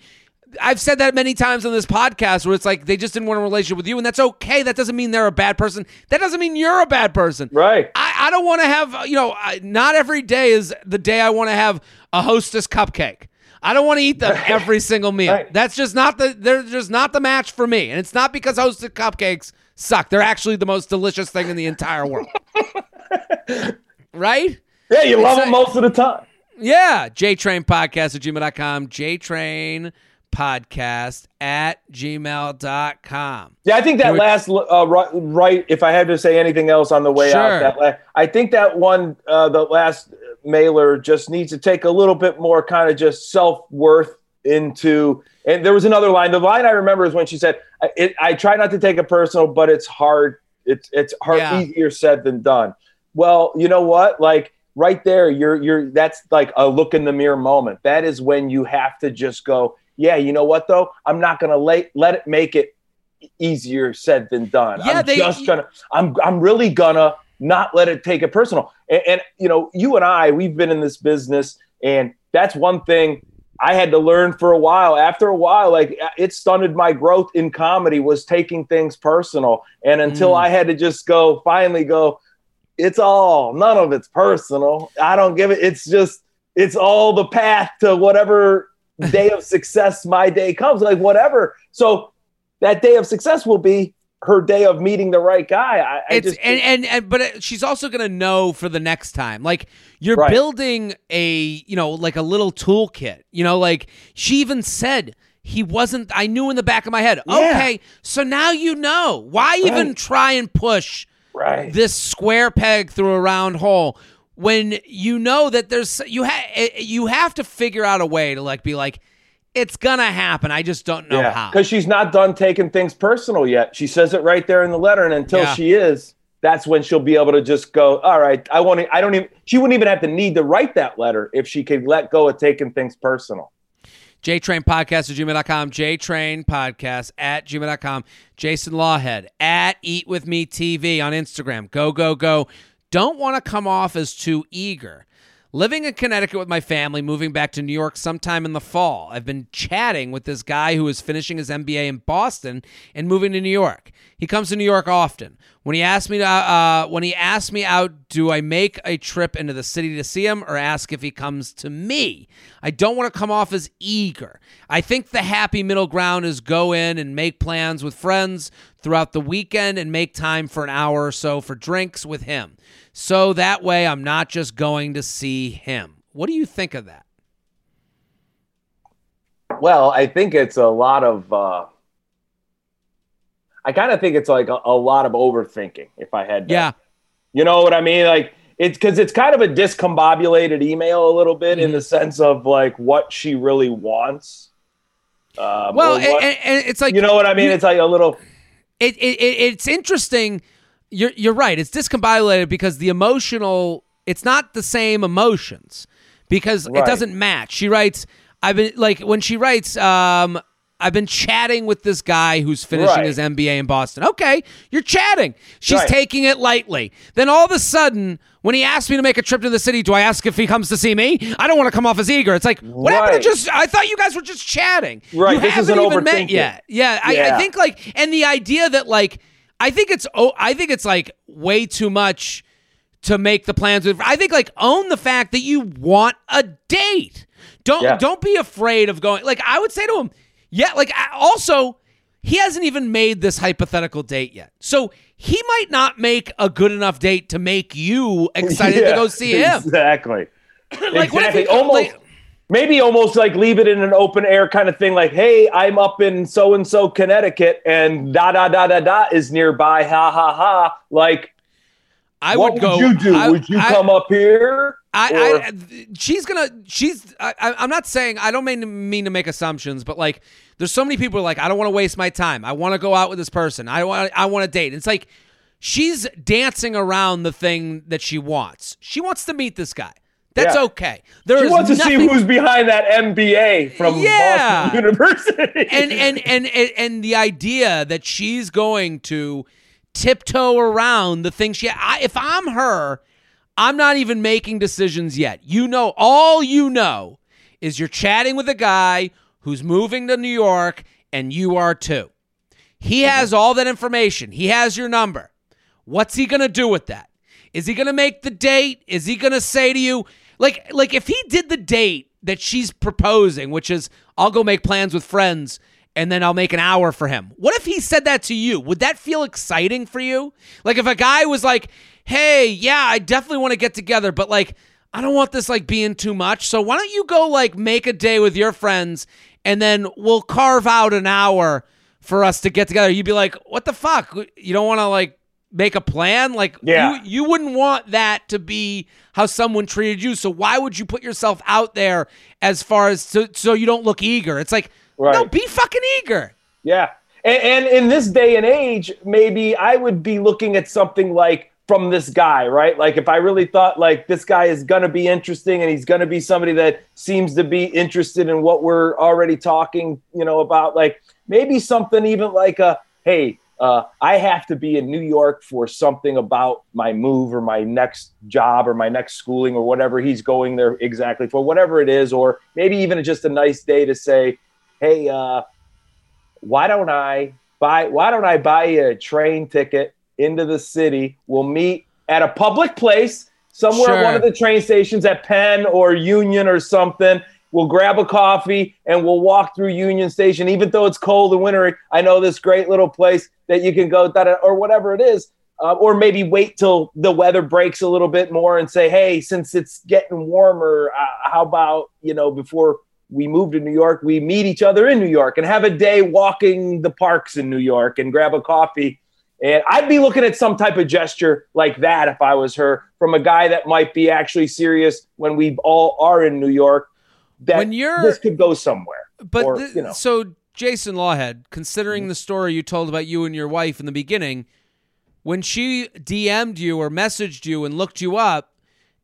I've said that many times on this podcast where it's like they just didn't want a relationship with you, and that's okay. That doesn't mean they're a bad person. That doesn't mean you're a bad person. Right. I, I don't want to have, you know, I, not every day is the day I want to have a hostess cupcake. I don't want to eat them every single meal. Right. That's just not the they're just not the match for me. And it's not because Hostess cupcakes suck. They're actually the most delicious thing in the entire world. right? Yeah, you love It's it most of the time. Yeah. JTrain Podcast at gmail.com. JTrain Podcast at gmail.com. Yeah, I think that last uh, right, right. If I had to say anything else on the way Sure. out, that la- I think that one, uh, the last mailer, just needs to take a little bit more kind of just self worth into. And there was another line. The line I remember is when she said, I- it, "I try not to take it personal, but it's hard It's it's hard, Yeah. easier said than done. Well, you know what? Like right there, you're you're that's like a look in the mirror moment. That is when you have to just go, yeah, you know what though? I'm not gonna let let it make it easier said than done. Yeah, I'm they- just gonna I'm I'm really gonna not let it take it personal. And, and you know, you and I, we've been in this business, and that's one thing I had to learn for a while. After a while, like it stunted my growth in comedy was taking things personal. And until Mm. I had to just go, finally go, it's all none of it's personal. I don't give it. It's just it's all the path to whatever day of success my day comes. Like whatever. So that day of success will be her day of meeting the right guy. I, I it's just and, and and but uh, she's also gonna know for the next time. Like you're Right. building a you know like a little toolkit. You know, like she even said he wasn't. I knew in the back of my head. Yeah. Okay, so now you know. Why even try and push right. this square peg through a round hole when you know that there's you ha- eh, eh, you have to figure out a way to like be like it's gonna happen. I just don't know how. Because she's not done taking things personal yet. She says it right there in the letter, and until Yeah. she is, that's when she'll be able to just go. All right, I want to. I don't even. She wouldn't even have to need to write that letter if she could let go of taking things personal. JTrain Podcast at gmail.com, JTrain Podcast at gmail.com, Jason Lawhead at Eat With Me TV on Instagram. Go, go, go. Don't want to come off as too eager. Living in Connecticut with my family, moving back to New York sometime in the fall. I've been chatting with this guy who is finishing his MBA in Boston and moving to New York. He comes to New York often. When he asked me to, uh, when he asked me out, do I make a trip into the city to see him or ask if he comes to me? I don't want to come off as eager. I think the happy middle ground is go in and make plans with friends throughout the weekend and make time for an hour or so for drinks with him. So that way I'm not just going to see him. What do you think of that? Well, I think it's a lot of. Uh, I kind of think it's like a, a lot of overthinking. If I had, to, Yeah. you know what I mean? Like it's because it's kind of a discombobulated email a little bit in Mhm. the sense of like what she really wants. Um, Well, and, what- and- and it's like you know what I mean? you- it's like a little. it, it, it it's interesting. You're you're right. It's discombobulated because the emotional. It's not the same emotions because it doesn't match. She writes. I've been like when she writes. Um, I've been chatting with this guy who's finishing Right. his MBA in Boston. Okay, you're chatting. She's Right. taking it lightly. Then all of a sudden, when he asks me to make a trip to the city, do I ask if he comes to see me? I don't want to come off as eager. It's like, what happened to just? I thought you guys were just chatting. Right, You this haven't even met yet. Yeah, I, I think like, and the idea that like, I think it's oh, I think it's like way too much to make the plans with. I think like own the fact that you want a date. Don't Yeah. don't be afraid of going. Like I would say to him, yeah. Like I, also, he hasn't even made this hypothetical date yet, so he might not make a good enough date to make you excited to go see him. Exactly. Like what if he almost. like, maybe almost like leave it in an open air kind of thing like hey i'm up in so and so connecticut and da da da da da is nearby ha ha ha like I what would would go. you do I- would you I- come up here I, I, she's gonna, she's. I, I- I'm not saying I don't mean to, mean to make assumptions, but like, there's so many people who are like, I don't want to waste my time. I want to go out with this person. I want, I want to date. It's like she's dancing around the thing that she wants. She wants to meet this guy. That's Yeah. okay. There she wants to see who's behind that mba from Yeah. boston university. And, and and and and the idea that she's going to tiptoe around the thing she I, if i'm her i'm not even making decisions yet. You know all you know is you're chatting with a guy who's moving to new york and you are too. He mm-hmm. has all that information. He has your number. What's he gonna do with that? Is he gonna make the date? Is he gonna say to you like like if he did the date that she's proposing which is i'll go make plans with friends and then I'll make an hour for him. What if he said that to you? Would that feel exciting for you? Like if a guy was like, "Hey, yeah, I definitely want to get together, but like I don't want this like being too much. So why don't you go like make a day with your friends and then we'll carve out an hour for us to get together." You'd be like, "What the fuck? You don't want to like make a plan? Like Yeah. you you wouldn't want that to be how someone treated you. So why would you put yourself out there as far as so, so you don't look eager? It's like no, be fucking eager. Yeah. And, and in this day and age, maybe I would be looking at something like from this guy, right? Like if I really thought like this guy is going to be interesting and he's going to be somebody that seems to be interested in what we're already talking, you know, about like maybe something even like a, hey, uh, I have to be in New York for something about my move or my next job or my next schooling or whatever he's going there exactly for, whatever it is, or maybe even just a nice day to say, hey, uh, why don't I buy why don't I buy you a train ticket into the city? We'll meet at a public place somewhere sure. at one of the train stations at Penn or Union or something. We'll grab a coffee and we'll walk through Union Station, even though it's cold and wintry. I know this great little place that you can go, or whatever it is. Uh, or maybe wait till the weather breaks a little bit more and say, hey, since it's getting warmer, uh, how about, you know, before we move to New York, we meet each other in New York and have a day walking the parks in New York and grab a coffee. And I'd be looking at some type of gesture like that if I was her from a guy that might be actually serious when we all are in New York. That when you're, this could go somewhere. But or, you know. so Jason Lawhead, considering mm-hmm. the story you told about you and your wife in the beginning, when she DM'd you or messaged you and looked you up,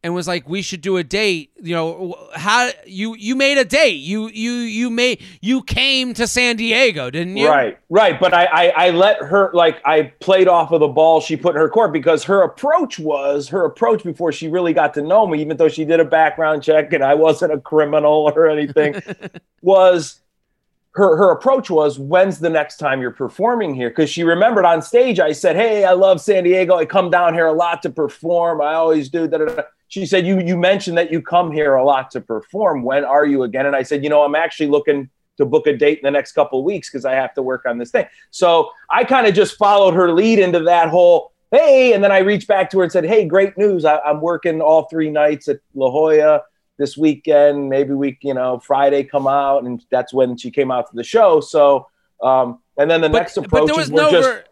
and was like we should do a date. You know how you you made a date. You you you made you came to san diego didn't you? Right right. But I, I i let her like i played off of the ball. She put in her court because her approach was her approach before she really got to know me even though she did a background check and i wasn't a criminal or anything was her her approach was when's the next time you're performing here? Because she remembered on stage i said hey i love san diego. I come down here a lot to perform. I always do da, da, da she said, you, you mentioned that you come here a lot to perform. When are you again? And I said, you know, I'm actually looking to book a date in the next couple of weeks because I have to work on this thing. So I kind of just followed her lead into that whole, hey, and then I reached back to her and said, hey, great news. I, am working all three nights at La Jolla this weekend. Maybe we, you know, Friday come out. And that's when she came out to the show. So, um, and then the but, next approaches were no just,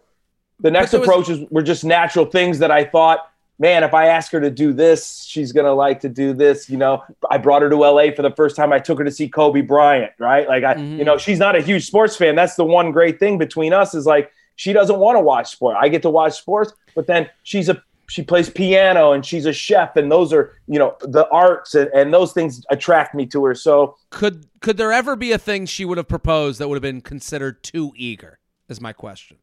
the next approaches was- were just natural things that I thought – man, if I ask her to do this, she's gonna like to do this. You know, I brought her to LA for the first time. I took her to see Kobe Bryant, right? Like I, mm-hmm. you know, she's not a huge sports fan. That's the one great thing between us is like she doesn't want to watch sport. I get to watch sports, but then she's a she plays piano and she's a chef and those are you know the arts and, and those things attract me to her so could could there ever be a thing she would have proposed that would have been considered too eager is my question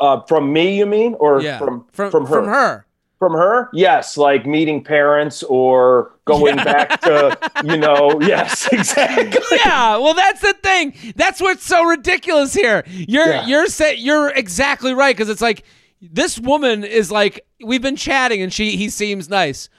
uh, from me you mean or yeah. from, from from her from her from her? Yes, like meeting parents or going yeah. back to, you know, yes, exactly. Yeah, well that's the thing. That's what's so ridiculous here. You're yeah. you're say, you're exactly right cuz it's like this woman is like we've been chatting and she he seems nice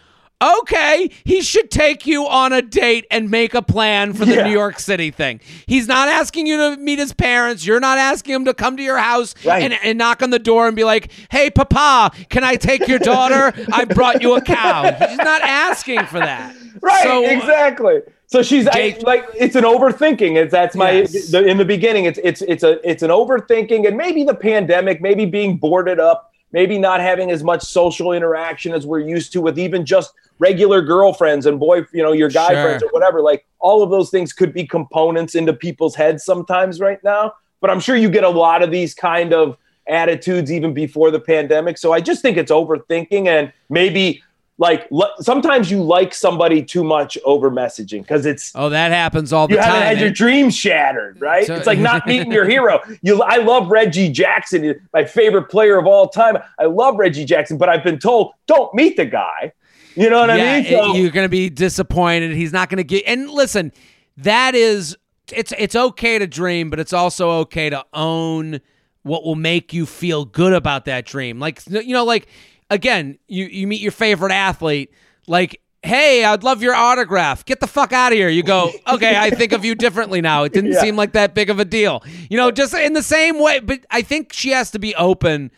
okay, he should take you on a date and make a plan for the yeah. New York City thing. He's not asking you to meet his parents. You're not asking him to come to your house right. and, and, knock on the door and be like, hey, Papa, can I take your daughter? I brought you a cow. He's not asking for that. Right, so, uh, exactly. So she's I, like, it's an overthinking. It's that's my yes. the, in the beginning. It's it's it's a it's an overthinking, and maybe the pandemic, maybe being boarded up, maybe not having as much social interaction as we're used to with even just regular girlfriends and boy, you know, your guy sure. friends or whatever. Like all of those things could be components into people's heads sometimes right now. But I'm sure you get a lot of these kind of attitudes even before the pandemic. So I just think it's overthinking and maybe like sometimes you like somebody too much over messaging because it's oh that happens all the you time. You haven't had your dreams shattered, right? So, it's like not meeting your hero. You, I love Reggie Jackson, my favorite player of all time. I love Reggie Jackson, but I've been told don't meet the guy. You know what yeah, I mean? So, you're going to be disappointed. He's not going to get. And listen, that is it's it's okay to dream, but it's also okay to own what will make you feel good about that dream. Like you know, like again, you you meet your favorite athlete, like. Hey, I'd love your autograph. Get the fuck out of here. You go, okay, I think of you differently now. It didn't yeah. seem like that big of a deal. You know, just in the same way, but I think she has to be open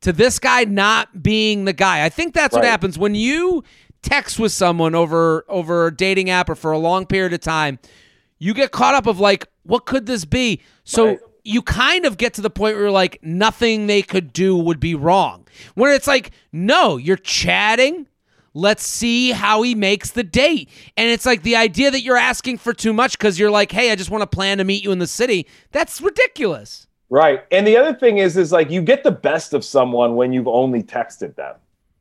to this guy not being the guy. I think that's right. what happens when you text with someone over over a dating app or for a long period of time, you get caught up of like, what could this be? So right. You kind of get to the point where you're like, nothing they could do would be wrong. When it's like, no, you're chatting. Let's see how he makes the date. And it's like the idea that you're asking for too much because you're like, hey, I just want to plan to meet you in the city. That's ridiculous. Right. And the other thing is, is like you get the best of someone when you've only texted them.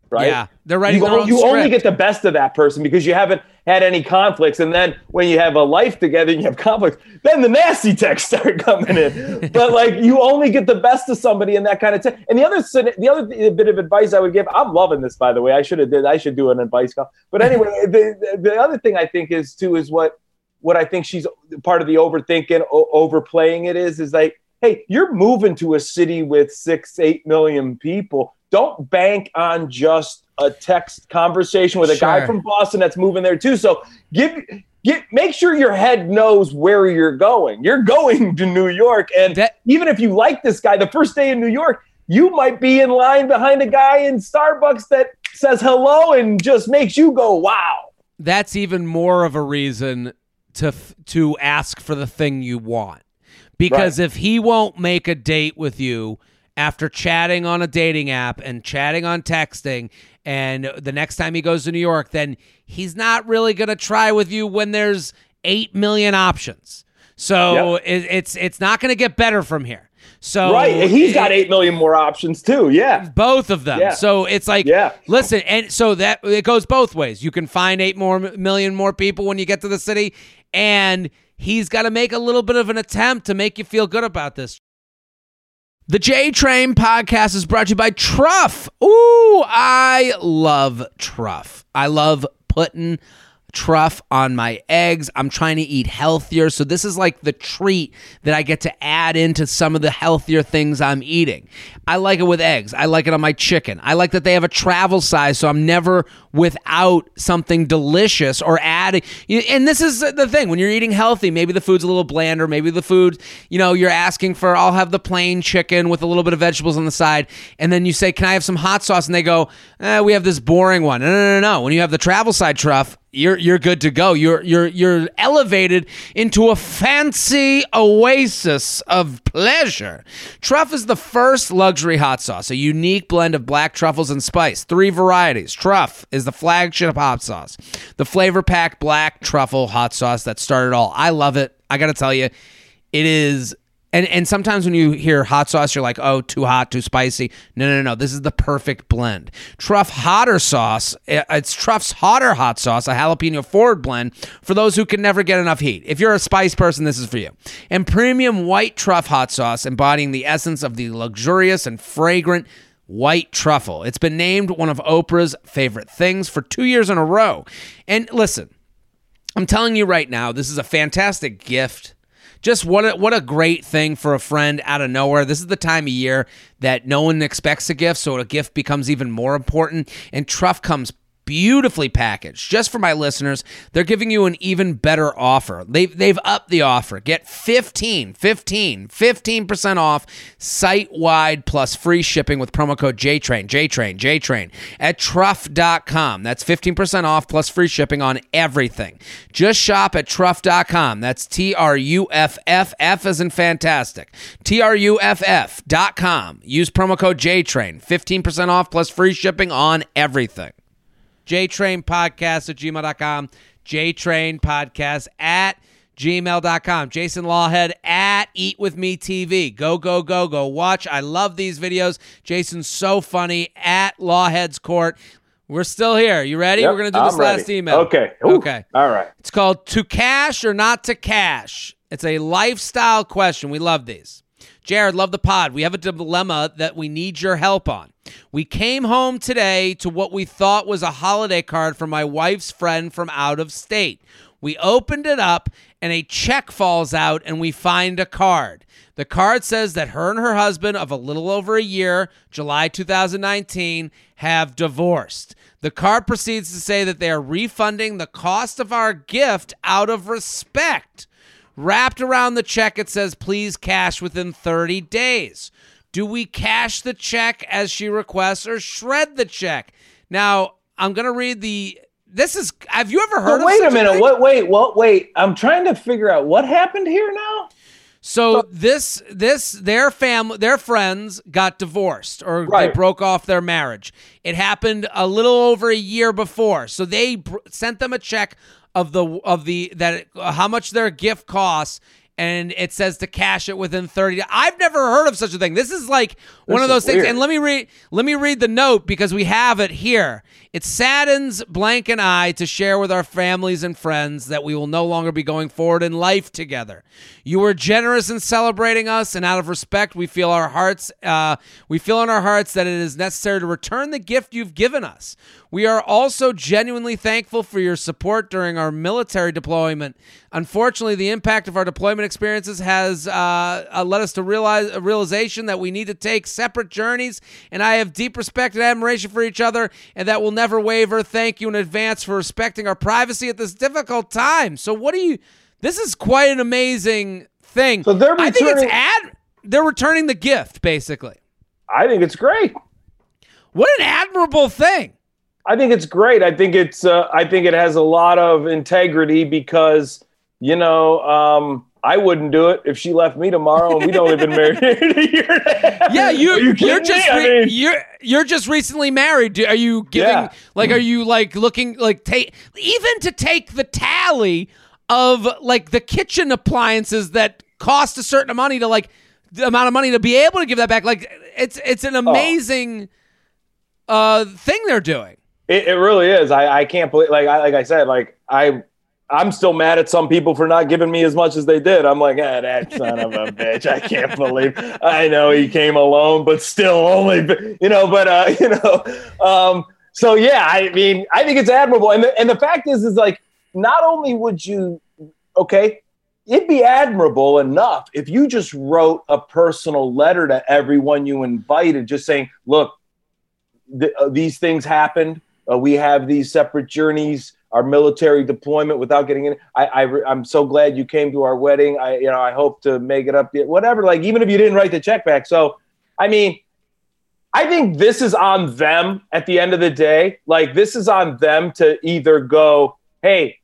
Right. Yeah, they're writing you, their own you script. only get the best of that person because you haven't had any conflicts. And then when you have a life together and you have conflicts, then the nasty texts start coming in. but like you only get the best of somebody in that kind of text. And the other the other bit of advice I would give, I'm loving this by the way. I should have did I should do an advice call. But mm-hmm. anyway, the, the other thing I think is too is what what I think she's part of the overthinking, o- overplaying it is is like, hey, you're moving to a city with six, eight million people don't bank on just a text conversation with a Sure. guy from Boston that's moving there too. So give get make sure your head knows where you're going. You're going to New York, and That- even if you like this guy, the first day in New York, you might be in line behind a guy in Starbucks that says hello and just makes you go, "Wow." that's even more of a reason to f- to ask for the thing you want because if he won't make a date with you after chatting on a dating app and chatting on texting and the next time he goes to New York then he's not really going to try with you when there's 8 million options so it, it's it's not going to get better from here so right, and he's got eight million more options too. Yeah, both of them. Yeah. So it's like, Yeah. listen, and so that it goes both ways. You can find eight more million more people when you get to the city, and he's got to make a little bit of an attempt to make you feel good about this. The J Train podcast is brought to you by Truff. Ooh, I love Truff. I love putting truff on my eggs. I'm trying to eat healthier. So this is like the treat that I get to add into some of the healthier things I'm eating. I like it with eggs. I like it on my chicken. I like that they have a travel size so I'm never without something delicious or adding. And this is the thing when you're eating healthy, maybe the food's a little blander, maybe the food, you know, you're asking for I'll have the plain chicken with a little bit of vegetables on the side and then you say, "Can I have some hot sauce?" and they go, eh, "We have this boring one." No, no, no, no. When you have the travel side truff, you're you're good to go. You're you're you're elevated into a fancy oasis of pleasure. Truff is the first luxury hot sauce, a unique blend of black truffles and spice. Three varieties. Truff is the flagship hot sauce, the flavor packed black truffle hot sauce that started all. I love it. I got to tell you, it is and and sometimes when you hear hot sauce, you're like, oh, too hot, too spicy. No, no, no. This is the perfect blend. Truff Hotter Sauce. eh, It's Truff's Hotter Hot Sauce, a jalapeno forward blend for those who can never get enough heat. If you're a spice person, this is for you. And premium white truff hot sauce, embodying the essence of the luxurious and fragrant white truffle. It's been named one of Oprah's favorite things for two years in a row. And listen, I'm telling you right now, this is a fantastic gift. Just what a, what a great thing for a friend out of nowhere. This is the time of year that no one expects a gift, so a gift becomes even more important. And Truff comes beautifully packaged. Just for my listeners, they're giving you an even better offer. They've, they've upped the offer. Get 15, 15, 15% off site wide plus free shipping with promo code JTRAIN, JTRAIN, JTRAIN at truff.com. That's 15% off plus free shipping on everything. Just shop at truff.com. That's T R U F as in fantastic. T R U F F.com. Use promo code JTRAIN, 15% off plus free shipping on everything jtrainpodcast at gmail.com, jtrainpodcast at gmail.com, Jason Lawhead at Eat With Me TV. Go, go, go, go. Watch. I love these videos. Jason's so funny at Lawhead's Court. We're still here. You ready? Yep, We're going to do this I'm last ready. email. Okay. Ooh, Okay. All right. It's called To Cash or Not to Cash. It's a lifestyle question. We love these. Jared, love the pod. We have a dilemma that we need your help on. We came home today to what we thought was a holiday card from my wife's friend from out of state. We opened it up and a check falls out and we find a card. The card says that her and her husband of a little over a year, July 2019, have divorced. The card proceeds to say that they are refunding the cost of our gift out of respect. Wrapped around the check, it says, please cash within 30 days. Do we cash the check as she requests or shred the check? Now, I'm going to read the. This is. Have you ever heard But of wait a minute. thing? What? Wait. What? Wait. I'm trying to figure out what happened here now. So this this their family their friends got divorced or they broke off their marriage. It happened a little over a year before. So they br- sent them a check of the of the that how much their gift costs and it says to cash it within 30 I've never heard of such a thing. This is like one of those things weird. and let me read let me read the note because we have it here. It saddens Blank and I to share with our families and friends that we will no longer be going forward in life together. You were generous in celebrating us, and out of respect, we feel our hearts. Uh, we feel in our hearts that it is necessary to return the gift you've given us. We are also genuinely thankful for your support during our military deployment. Unfortunately, the impact of our deployment experiences has uh, uh, led us to realize a realization that we need to take separate journeys. And I have deep respect and admiration for each other, and that will never waver. Thank you in advance for respecting our privacy at this difficult time. So, what do you? This is quite an amazing thing. So they're returning- I think it's ad. They're returning the gift, basically. I think it's great. What an admirable thing. I think it's great. I think it's. Uh, I think it has a lot of integrity because you know um, I wouldn't do it if she left me tomorrow and we'd only been married a year. And a half. Yeah, you, Are you are just me? I mean, you're you're just recently married. Are you giving Yeah. like are you like looking like take even to take the tally of like the kitchen appliances that cost a certain money to like the amount of money to be able to give that back like it's it's Oh. an amazing uh thing they're doing. It, it really is. I, I can't believe. Like I like I said. Like I. I'm still mad at some people for not giving me as much as they did. I'm like, ah, that son of a bitch. I can't believe. I know he came alone, but still only, you know. But uh, you know, um, so yeah. I mean, I think it's admirable. And the, and the fact is, is like, not only would you, okay, it'd be admirable enough if you just wrote a personal letter to everyone you invited, just saying, look, th- uh, these things happened. Uh, we have these separate journeys. Our military deployment, without getting in, I, I, I'm so glad you came to our wedding. I, you know, I hope to make it up. Whatever, like even if you didn't write the check back. So, I mean, I think this is on them at the end of the day. Like this is on them to either go, hey,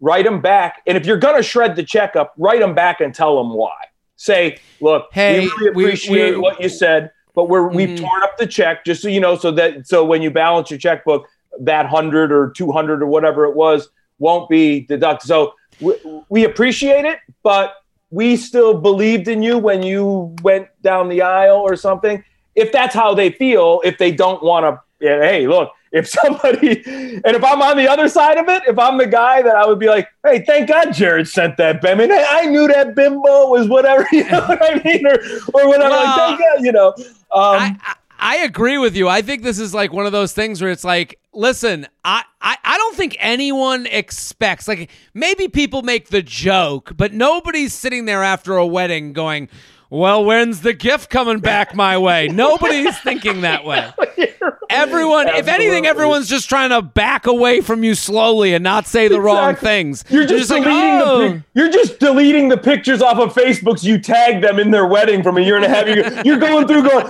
write them back, and if you're gonna shred the checkup, write them back and tell them why. Say, look, Hey, we really appreciate we- what you said, but we're we've Mhm. torn up the check just so you know, so that so when you balance your checkbook, that hundred or two hundred or whatever it was won't be deducted. So we, we appreciate it, but we still believed in you when you went down the aisle or something. If that's how they feel, if they don't want to, hey, look, if somebody, and if I'm on the other side of it, if I'm the guy that I would be like, hey, thank God Jared sent that bim. And I knew that bimbo was whatever, you know what I mean? Or, or whatever. Well, like, thank God, you know. Um, I, I I agree with you. I think this is like one of those things where it's like, listen, I, I, I don't think anyone expects like maybe people make the joke, but nobody's sitting there after a wedding going, Well, when's the gift coming back my way? Nobody's thinking that way. Everyone, if anything, everyone's just trying to back away from you slowly and not say the wrong things. You're just, like, deleting "Oh." the pic- you're just deleting the pictures off of Facebooks So you tagged them in their wedding from a year and a half. You're, you're going through going,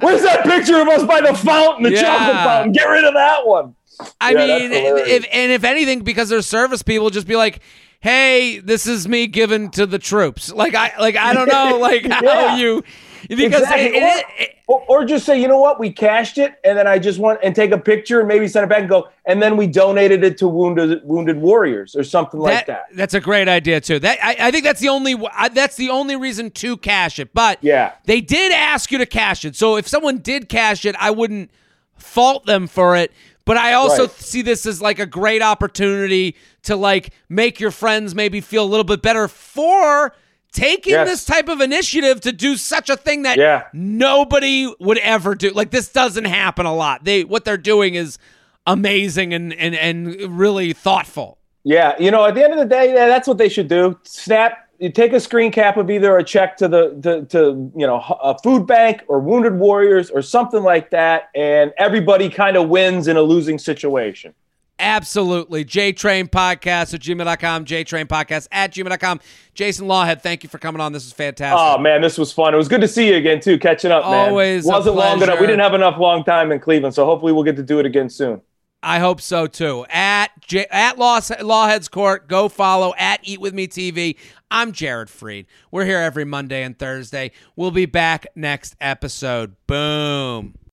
where's that picture of us by the fountain, the Yeah. chocolate fountain? Get rid of that one. I Yeah, mean, if and if anything, because they're service people, just be like, "Hey, this is me given to the troops." Like I, like I don't know, like how Yeah. you, because Exactly. it- it- it- Or, or just say, you know what, we cashed it, and then I just want and take a picture and maybe send it back and go, and then we donated it to wounded wounded warriors or something like that. That's a great idea too. That I, I think that's the only I, that's the only reason to cash it. But Yeah. they did ask you to cash it. So if someone did cash it, I wouldn't fault them for it. But I also Right. see this as like a great opportunity to like make your friends maybe feel a little bit better for taking Yes. this type of initiative to do such a thing that Yeah. nobody would ever do. Like this doesn't happen a lot. They what they're doing is amazing and and and really thoughtful. Yeah, you know, at the end of the day, yeah, that's what they should do. Snap. You take a screen cap of either a check to the to, to you know a food bank or Wounded Warriors or something like that, and everybody kind of wins in a losing situation. Absolutely. JTrain Podcast at gmail.com, JTrain Podcast at gmail.com. Jason Lawhead, thank you for coming on. This is fantastic. Oh man, this was fun. It was good to see you again too. Catching up, man. Always wasn't long enough. We didn't have enough long time in Cleveland, so hopefully we'll get to do it again soon. I hope so too. At J- at Law, Lawheads Court, go follow at Eat With Me TV. I'm Jared Freid. We're here every Monday and Thursday. We'll be back next episode. Boom.